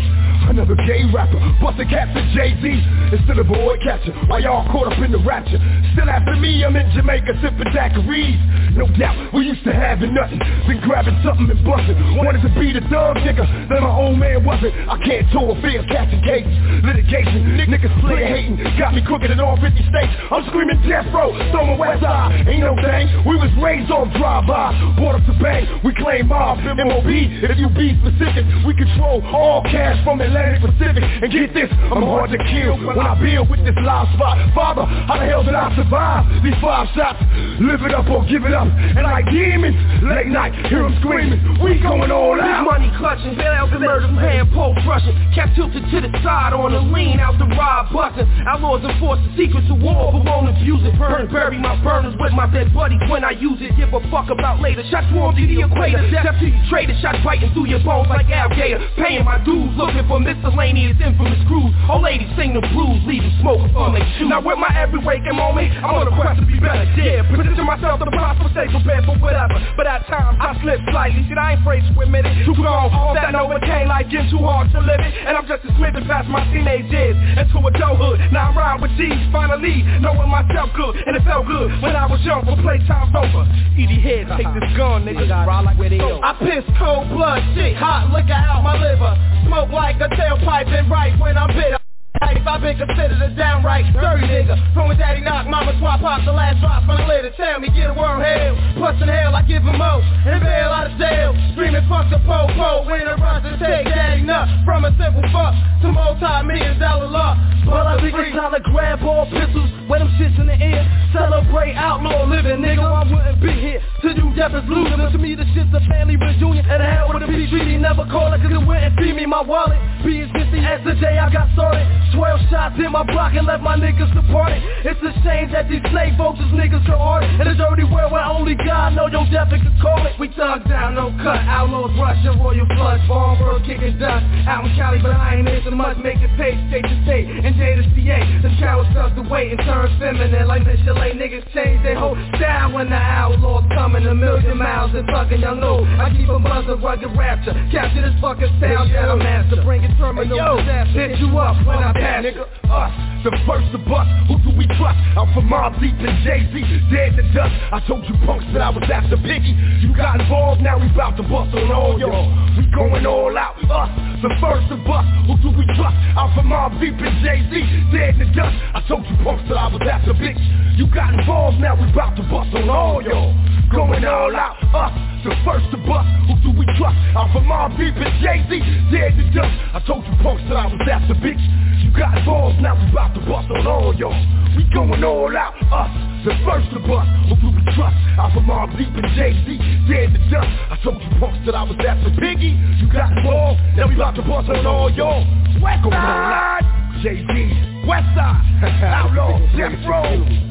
Another gay rapper, busting cats at Jay-Z Instead of boy catcher, while y'all caught up in the rapture? Still after me, I'm in Jamaica sipping daiquiris. No doubt, we used to having nothing. Been grabbing something and busting. Wanted to be the thug nigga, then my old man wasn't. I can't tour, fear catching cases Litigation, niggas play hating. Got me crooked in all 50 states. I'm screaming death row, throw my west side Ain't no thing, we was raised on drive-by. Brought up to bang, we claim mob MOB, if you be specific We control all cash from Atlantic Pacific. And get this, I'm hard to kill when I build with this live spot Father, how the hell did I survive these five shots? Live it up or give it up. And like demons, late night, hear them screaming. We going all out. money clutching, bail out the murder hand pole brushing Cap tilted to the side on the lean out the rod busting Outlaws enforce the secrets of war but won't abuse it? Burn, bury my burners with my dead buddies when I use it. Give a fuck about later, shots swarmed to the equator. Death to you traitor, shots biting through your bones like alligator Paying my dues, looking for miscellaneous infamous crews. Old ladies sing the blues, leaving smoke from they shoes. Now with my every waking moment, I'm on a quest to be better. Yeah, position myself to prosper, stay prepared for whatever. But at times I slip slightly. Shit, I ain't afraid to admit it. Too gone, off that Novocaine like getting too hard to live it. And I'm just a slipping past my teenage years into adulthood. Now I ride with G's, finally knowing myself good, and it felt good when I was young. But playtime's over. Edie head, take this gun, nigga. I piss cold blood, shit hot, liquor out my liver. Smoke like a tailpipe and right when I'm bitter. If I've been considered a downright dirty nigga. From when daddy knock, mama swap pop the last drop from litter. Tell me get a worm hell, plus in hell I give him more. And bail out of jail, screaming fuck the po-po When it runs to take daddy nut From a simple fuck to multi-million dollar law But I think it's time to grab all pistols Wear them shits in the air. Celebrate outlaw living nigga. I wouldn't be here to do death is losing. To me the shit's a family reunion. And hell with a treaty Never call it cause it wouldn't feed me. My wallet Be as busy as the day I got started 12 shots in my block and left my niggas departed It's a shame that these slave vultures niggas so hard In a dirty world where only God know your death can call it We thug down, no cut, outlaws rushing, royal floods bird kicking dust, out in Cali but I ain't missing much. Make it pay, state to state, and J to CA The cowards stuck to wait and turn feminine. Like this LA niggas change their whole style When the outlaws coming a million miles and fucking know I keep a buzzer, rugged rapture Capture this fucking sound that I'm master. Bring it terminal hey, yo, disaster. Hit you up when I nigga, us, the first of us. Who do we trust? I'm from Mobb Deep and Jay-Z. Dead to dust, I told you punks that I was after Biggie. You got involved, now we bout to bust on all y'all. We going all out, us, the first of us. Who do we trust? I'm from Mobb Deep and Jay-Z. Dead to dust, I told you punks that I was after Biggie. You got involved, now we bout to bust on all y'all. Going all out, us, the first of us. Who do we trust? I'm from Mobb Deep and Jay-Z. Dead to dust, I told you punks that I was after You got balls, now we bout to bust on all y'all We going all out, us, the first of us Who do we trust? From Mobb Deep and Jay-Z Dead to dust, I told you punks that I was after Biggie You got balls, now we bout to bust on all y'all West Going all out, Jay-Z. West Side, Outlaw, Death Row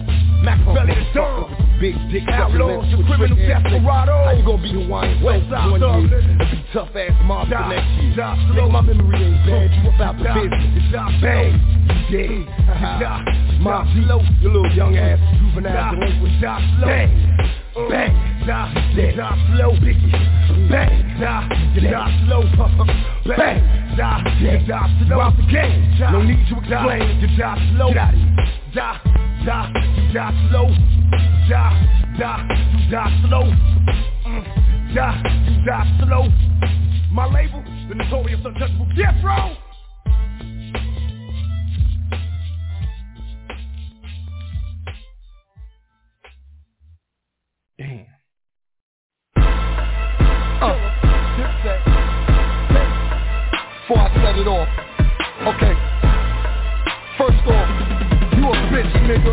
Makaveli the Dog Big dick Outlaws, the criminal desperado. How you gonna be Hawaiian West Side Thug be tough ass mob for next year Nigga, my memory ain't bad, you about the business. Bang, you dead Mob slow, you little young ass juvenile delinquent Bang, bang, Nah, dead Nah, slow, Biggie Bang, die slow, bang, die slow. Out the game, no need to explain. You die slow, get out of here Die, die, die slow Die, die, you die slow mm. Die, die slow My label, the notorious untouchable Death Row Damn. Uh, before I set it off, okay. First off, bitch, nigga.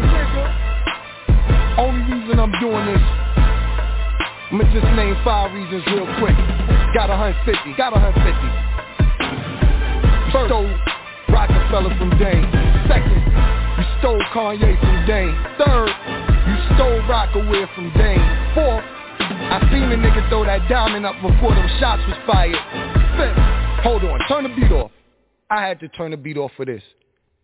Only reason I'm doing this, I'ma just name five reasons real quick. Got a hundred fifty, got a hundred fifty. You stole Roc-A-Fella from Dame. Second, you stole Kanye from Dame. Third, you stole Rocawear from Dame. Fourth, I seen a nigga throw that diamond up before them shots was fired. Fifth, hold on, turn the beat off. I had to turn the beat off for this.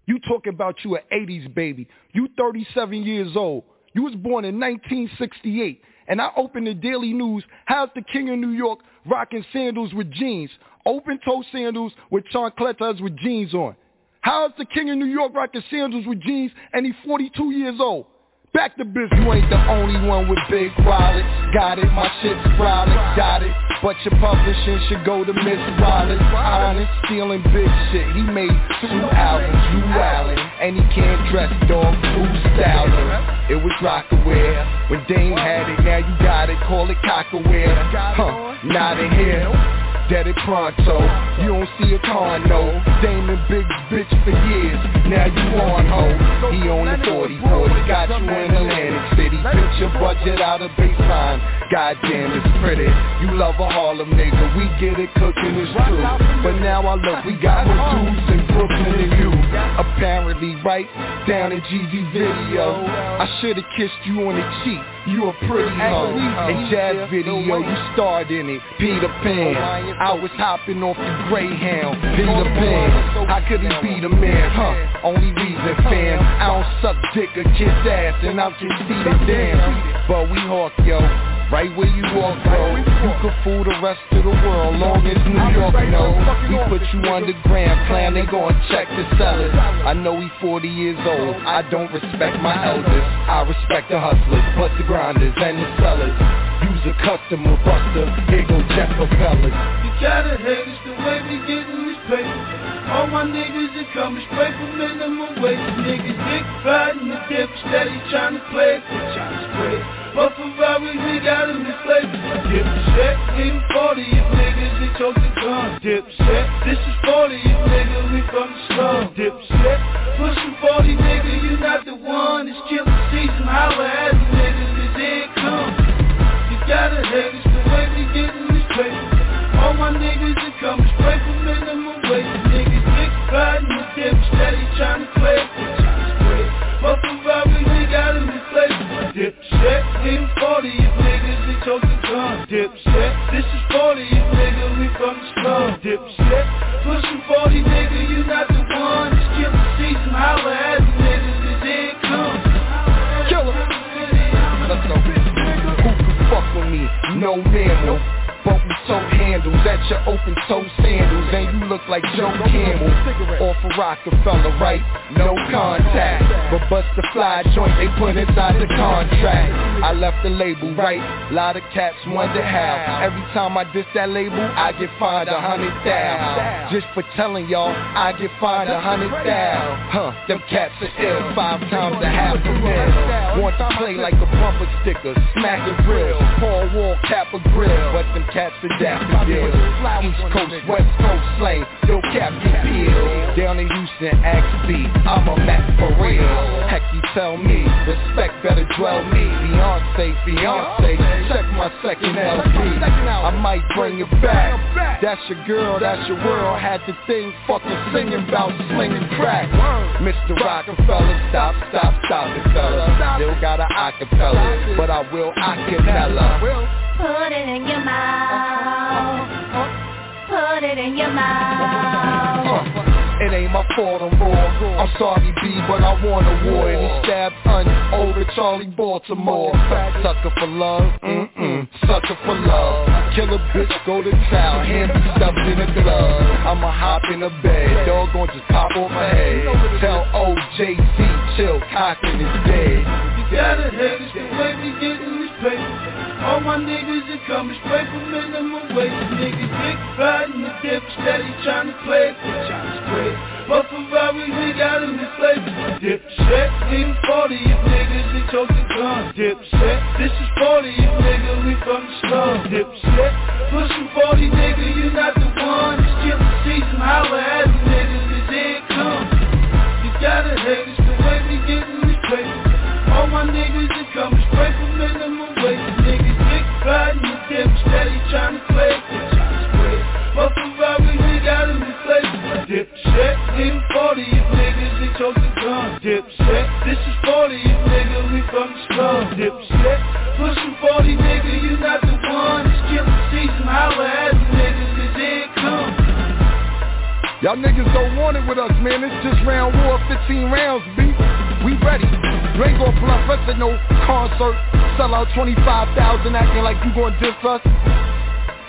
You talking about you an 80s baby. You 37 years old. You was born in 1968. And I opened the Daily News. How's the king of New York rocking sandals with jeans? Open toe sandals with chancletas with jeans on. How's the king of New York rocking sandals with jeans and he's 42 years old? Back to business. You ain't the only one with big wallets. Got it, my shit's brolic, got it. But your publishing should go to Miss Wallace. Honest, stealing big shit. He made two albums, you wildin'. And he can't dress, dog, who's styling? It was Rocawear. When Dame had it, now you got it, call it Cockaware. Huh, not in here dead it pronto. You don't see a car, no. Damon big bitch for years. Now you on ho. He on the 40 40. Got you in Atlantic City. Pinch your budget out of baseline. Goddamn, it's pretty. You love a Harlem nigga. We get it cooking, it's true. But now I look, we got more dudes in Brooklyn than you. Apparently, right down in GZ video. I should've kissed you on the cheek. You a pretty hoe. In Jaz video, you starred in it. Peter Pan. I was hopping off the Greyhound. Peter Pan. How could he be the man? Huh? Only reason, fam. I don't suck dick or kiss ass, and I'm conceited, damn. But we hawk, yo. Right where you walk, bro. You can fool the rest of the world, long as New York know. We put you underground, plan they gon' check the sellers. I know he 40 years old. I don't respect my elders. I respect the hustlers, but the grinders and the sellers. Use a customer buster, here go Jeff Propellers. You gotta hate it's the way we gettin' this paper. All my niggas are coming straight from minimum wage. Niggas dick riding the dip, steady trying to play trying to spread. But Ferrari, we got him in flavor. Dipset, leave 40 if niggas they choke the gun. Dipset, this is 40 if niggas we from the slum. Dipset, your open toe look like Joe Camel Off a Roc-A-Fella, right? No contact. But bust the fly joint they put inside the contract. I left the label, right? Lot of cats wonder how. Every time I diss that label, I get fined a hundred thou Just for telling y'all, I get fined a hundred thou Huh, them cats are ill. Five times a half a mil. Want to play like a bumper sticker Smack a grill. Paul Wall, cap a grill. But them cats are daffodils. East Coast, West Coast slang Still Captain Peel Down in Houston, ask B I'm a Mac for real. Heck, you tell me. Respect better dwell me. Beyonce, Beyonce. Check my second LP I might bring it back. That's your girl, that's your world. Had the thing fucking singing about slinging crack. Mr. Rockefeller, stop, stop, stop it, fella. Still got an acapella But I will acapella Put it in your mouth. Put it in your mouth. It ain't my fault I'm wrong. I'm sorry, B, but I want a war. And he stabbed Un over Charlie Baltimore. Sucker for love, mm-mm. Sucker for love. Kill a bitch, go to town. Hand me stuffed in a glove. I'ma hop in a bed. Dog gon' just pop off my head. Tell OJC, chill, cocking is dead. You gotta hate it's the way we gettin' this paper. All my niggas are coming straight from minimum wage. Niggas dick riding the dip, steady trying to play it, trying to spread. But Ferrari, we got him in flavor. Dipset, leave 40 if niggas they choke the gun. Dipset, this is 40 if nigga we from the slum. Dipset, pushing 40 nigga, you not the one. It's killer season, holla at the trying to play it, trying to spread. Ferrari, we got him in flavor. Dipset, leave 40 if niggas they choke the gun. Dipset, this is 40 if nigga we from the slum. Dipset, pushing 40 nigga, you not the one. It's killer season, holla at the niggas, cause it come. Y'all niggas don't want it with us, man. It's just round war, 15 rounds, B. We ready. Gon' bluff us at no concert. Sell out 25,000 acting like you gon' diss us.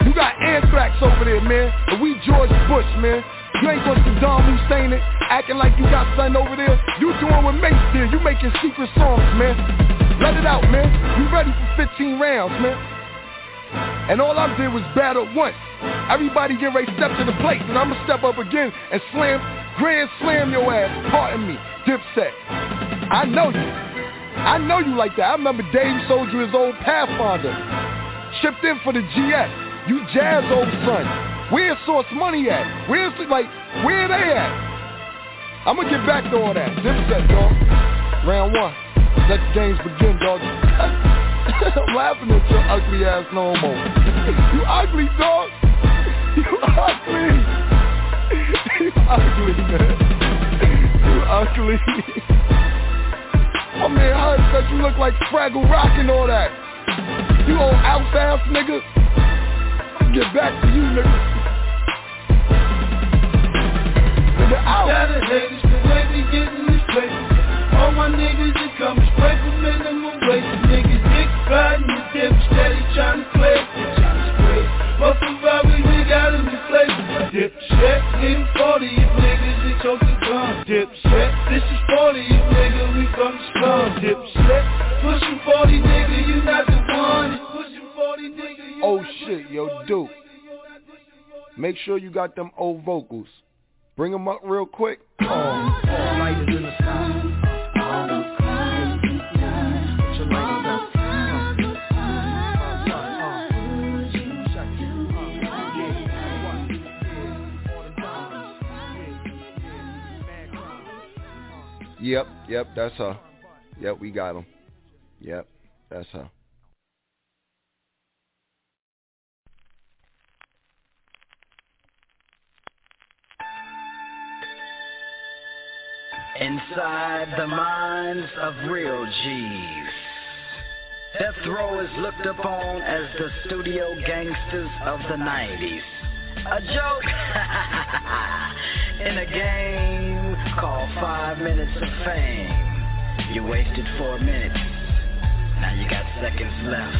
You got anthrax over there, man. But we George Bush, man. You ain't gonna Saddam Hussein it, acting like you got something over there. You doing what Mace did. You making secret songs, man. Let it out, man. You ready for 15 rounds, man. And all I did was battle once. Everybody get ready to step to the plate, and I'ma step up again and slam, grand slam your ass. Pardon me, Dipset. I know you. I know you like that. I remember Dave sold you his old Pathfinder. Shipped in for the GS. You jazz old son. Where's Source Money at? Where's like, where they at? I'ma get back to all that. Dipset, dog. Round one. Let the games begin, dog. I'm laughing at your ugly ass no more. you ugly, dog. You ugly. Ugly, man. You ugly. My man Hud said you look like Fraggle Rock and all that. You old out ass nigga. Get back to you, nigga. Nigga out. Gotta hate us the way. All my niggas that come straight from minimum wage. Niggas dick riding the dip, steady trying to play. Trying to. But for Bobby, we got him in place. Dip shit, hit slum. Dip shit, pushing 40 nigga, you not the one. Pushing 40 nigga, you Oh shit, yo, Duke. Make sure you got them old vocals. Bring them up real quick. Oh, light is in the sky. Yep, yep, that's her. Yep, we got him. Yep, that's her. Inside the minds of real G's. Death Row is looked upon as the studio gangsters of the 90s. A joke in a game called Five Minutes of Fame. You wasted four minutes. Now you got seconds left.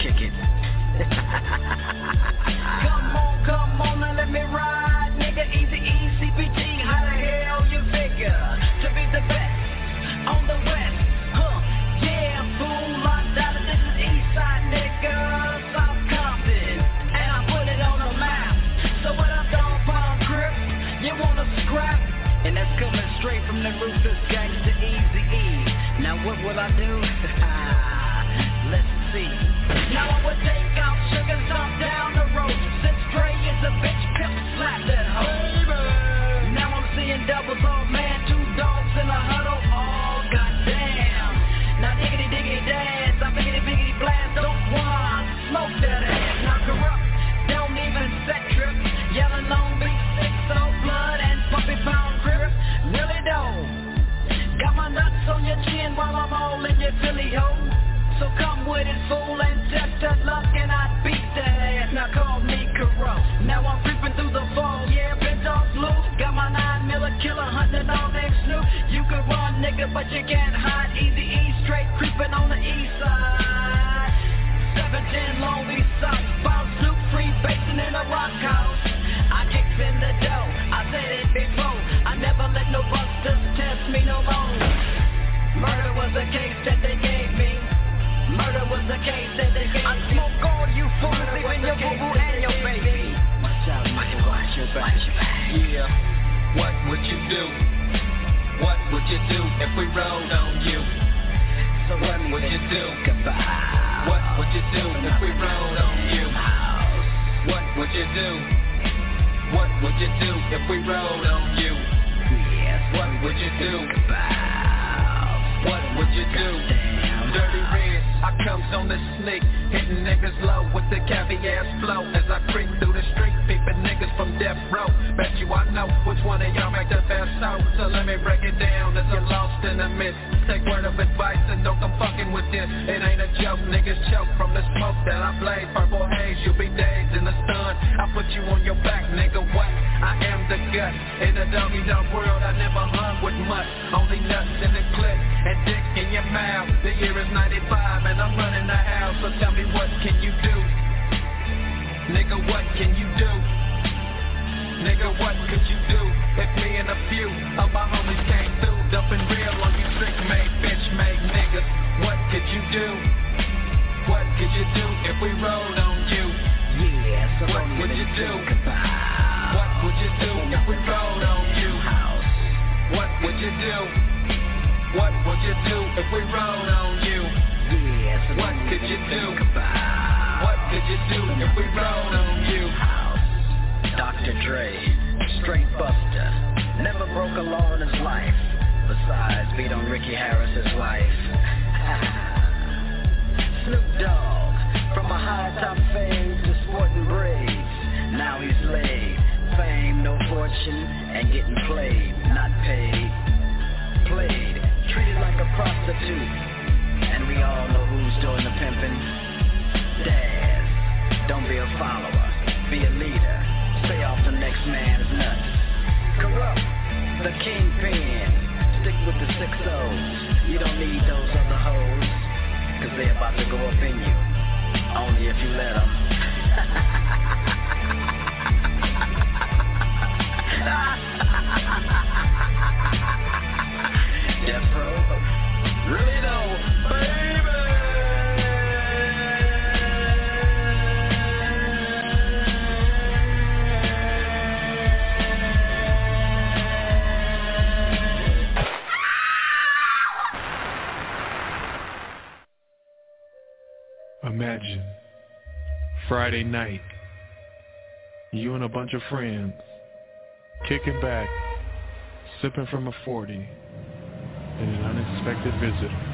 Kick it. come on, come on, now let me ride. Nigga, easy, easy, CPG. How the hell you figure to be the best on the west? What I do? Let's see. Now I would take out sugar stop down the road. Since Dre is a bitch, pimp slap that hoe. Now I'm seeing doubles on man, two dogs in a huddle. Oh goddamn. Now diggity diggity dance, I biggity biggity blast, don't want smoke that ass. Now Kurupt, don't even set trip. Yelling on beat, six so blood and puppy pound grip. Really don't. Got my nuts on your chin I'm all in your Philly hole. So come with it, fool, and test that luck, and I beat that ass. Now call me corrupt. Now I'm creeping through the fall, yeah, bent off loose. Got my nine miller killer hunting on that snoop. You can run, nigga, but you can't hide. Eazy E straight creeping on the east side. 710 Long Beach South, Snoop free basing in a rock house. I kicks in the dough, I said it before. I never let no busters test me no more. Was case that they gave me. Murder was the case that they gave me. I smoke all you fools, even your boo-boo and your baby. Watch out, watch your back. Watch your back. Yeah. What would you do? What would you do if we rolled on you? So what would you do? What would you do if we rolled on you? What would you do? flow as I creep through the street, peeping niggas from death row. Bet you I know which one of y'all make the best show. So let me break it down as I'm lost in the mist. Take word of advice and don't come fucking with this. It ain't a joke, niggas choke from the smoke that I blaze. Purple haze, you'll be dazed in the sun. I put you on your back, nigga. What? I am the gut in a doggy dog world. I never hung with much, only nuts in the clip and dick in your mouth. The year is 95 and I'm running the house, so tell me what. Can you do? bunch of friends, kicking back, sipping from a 40, and an unexpected visitor.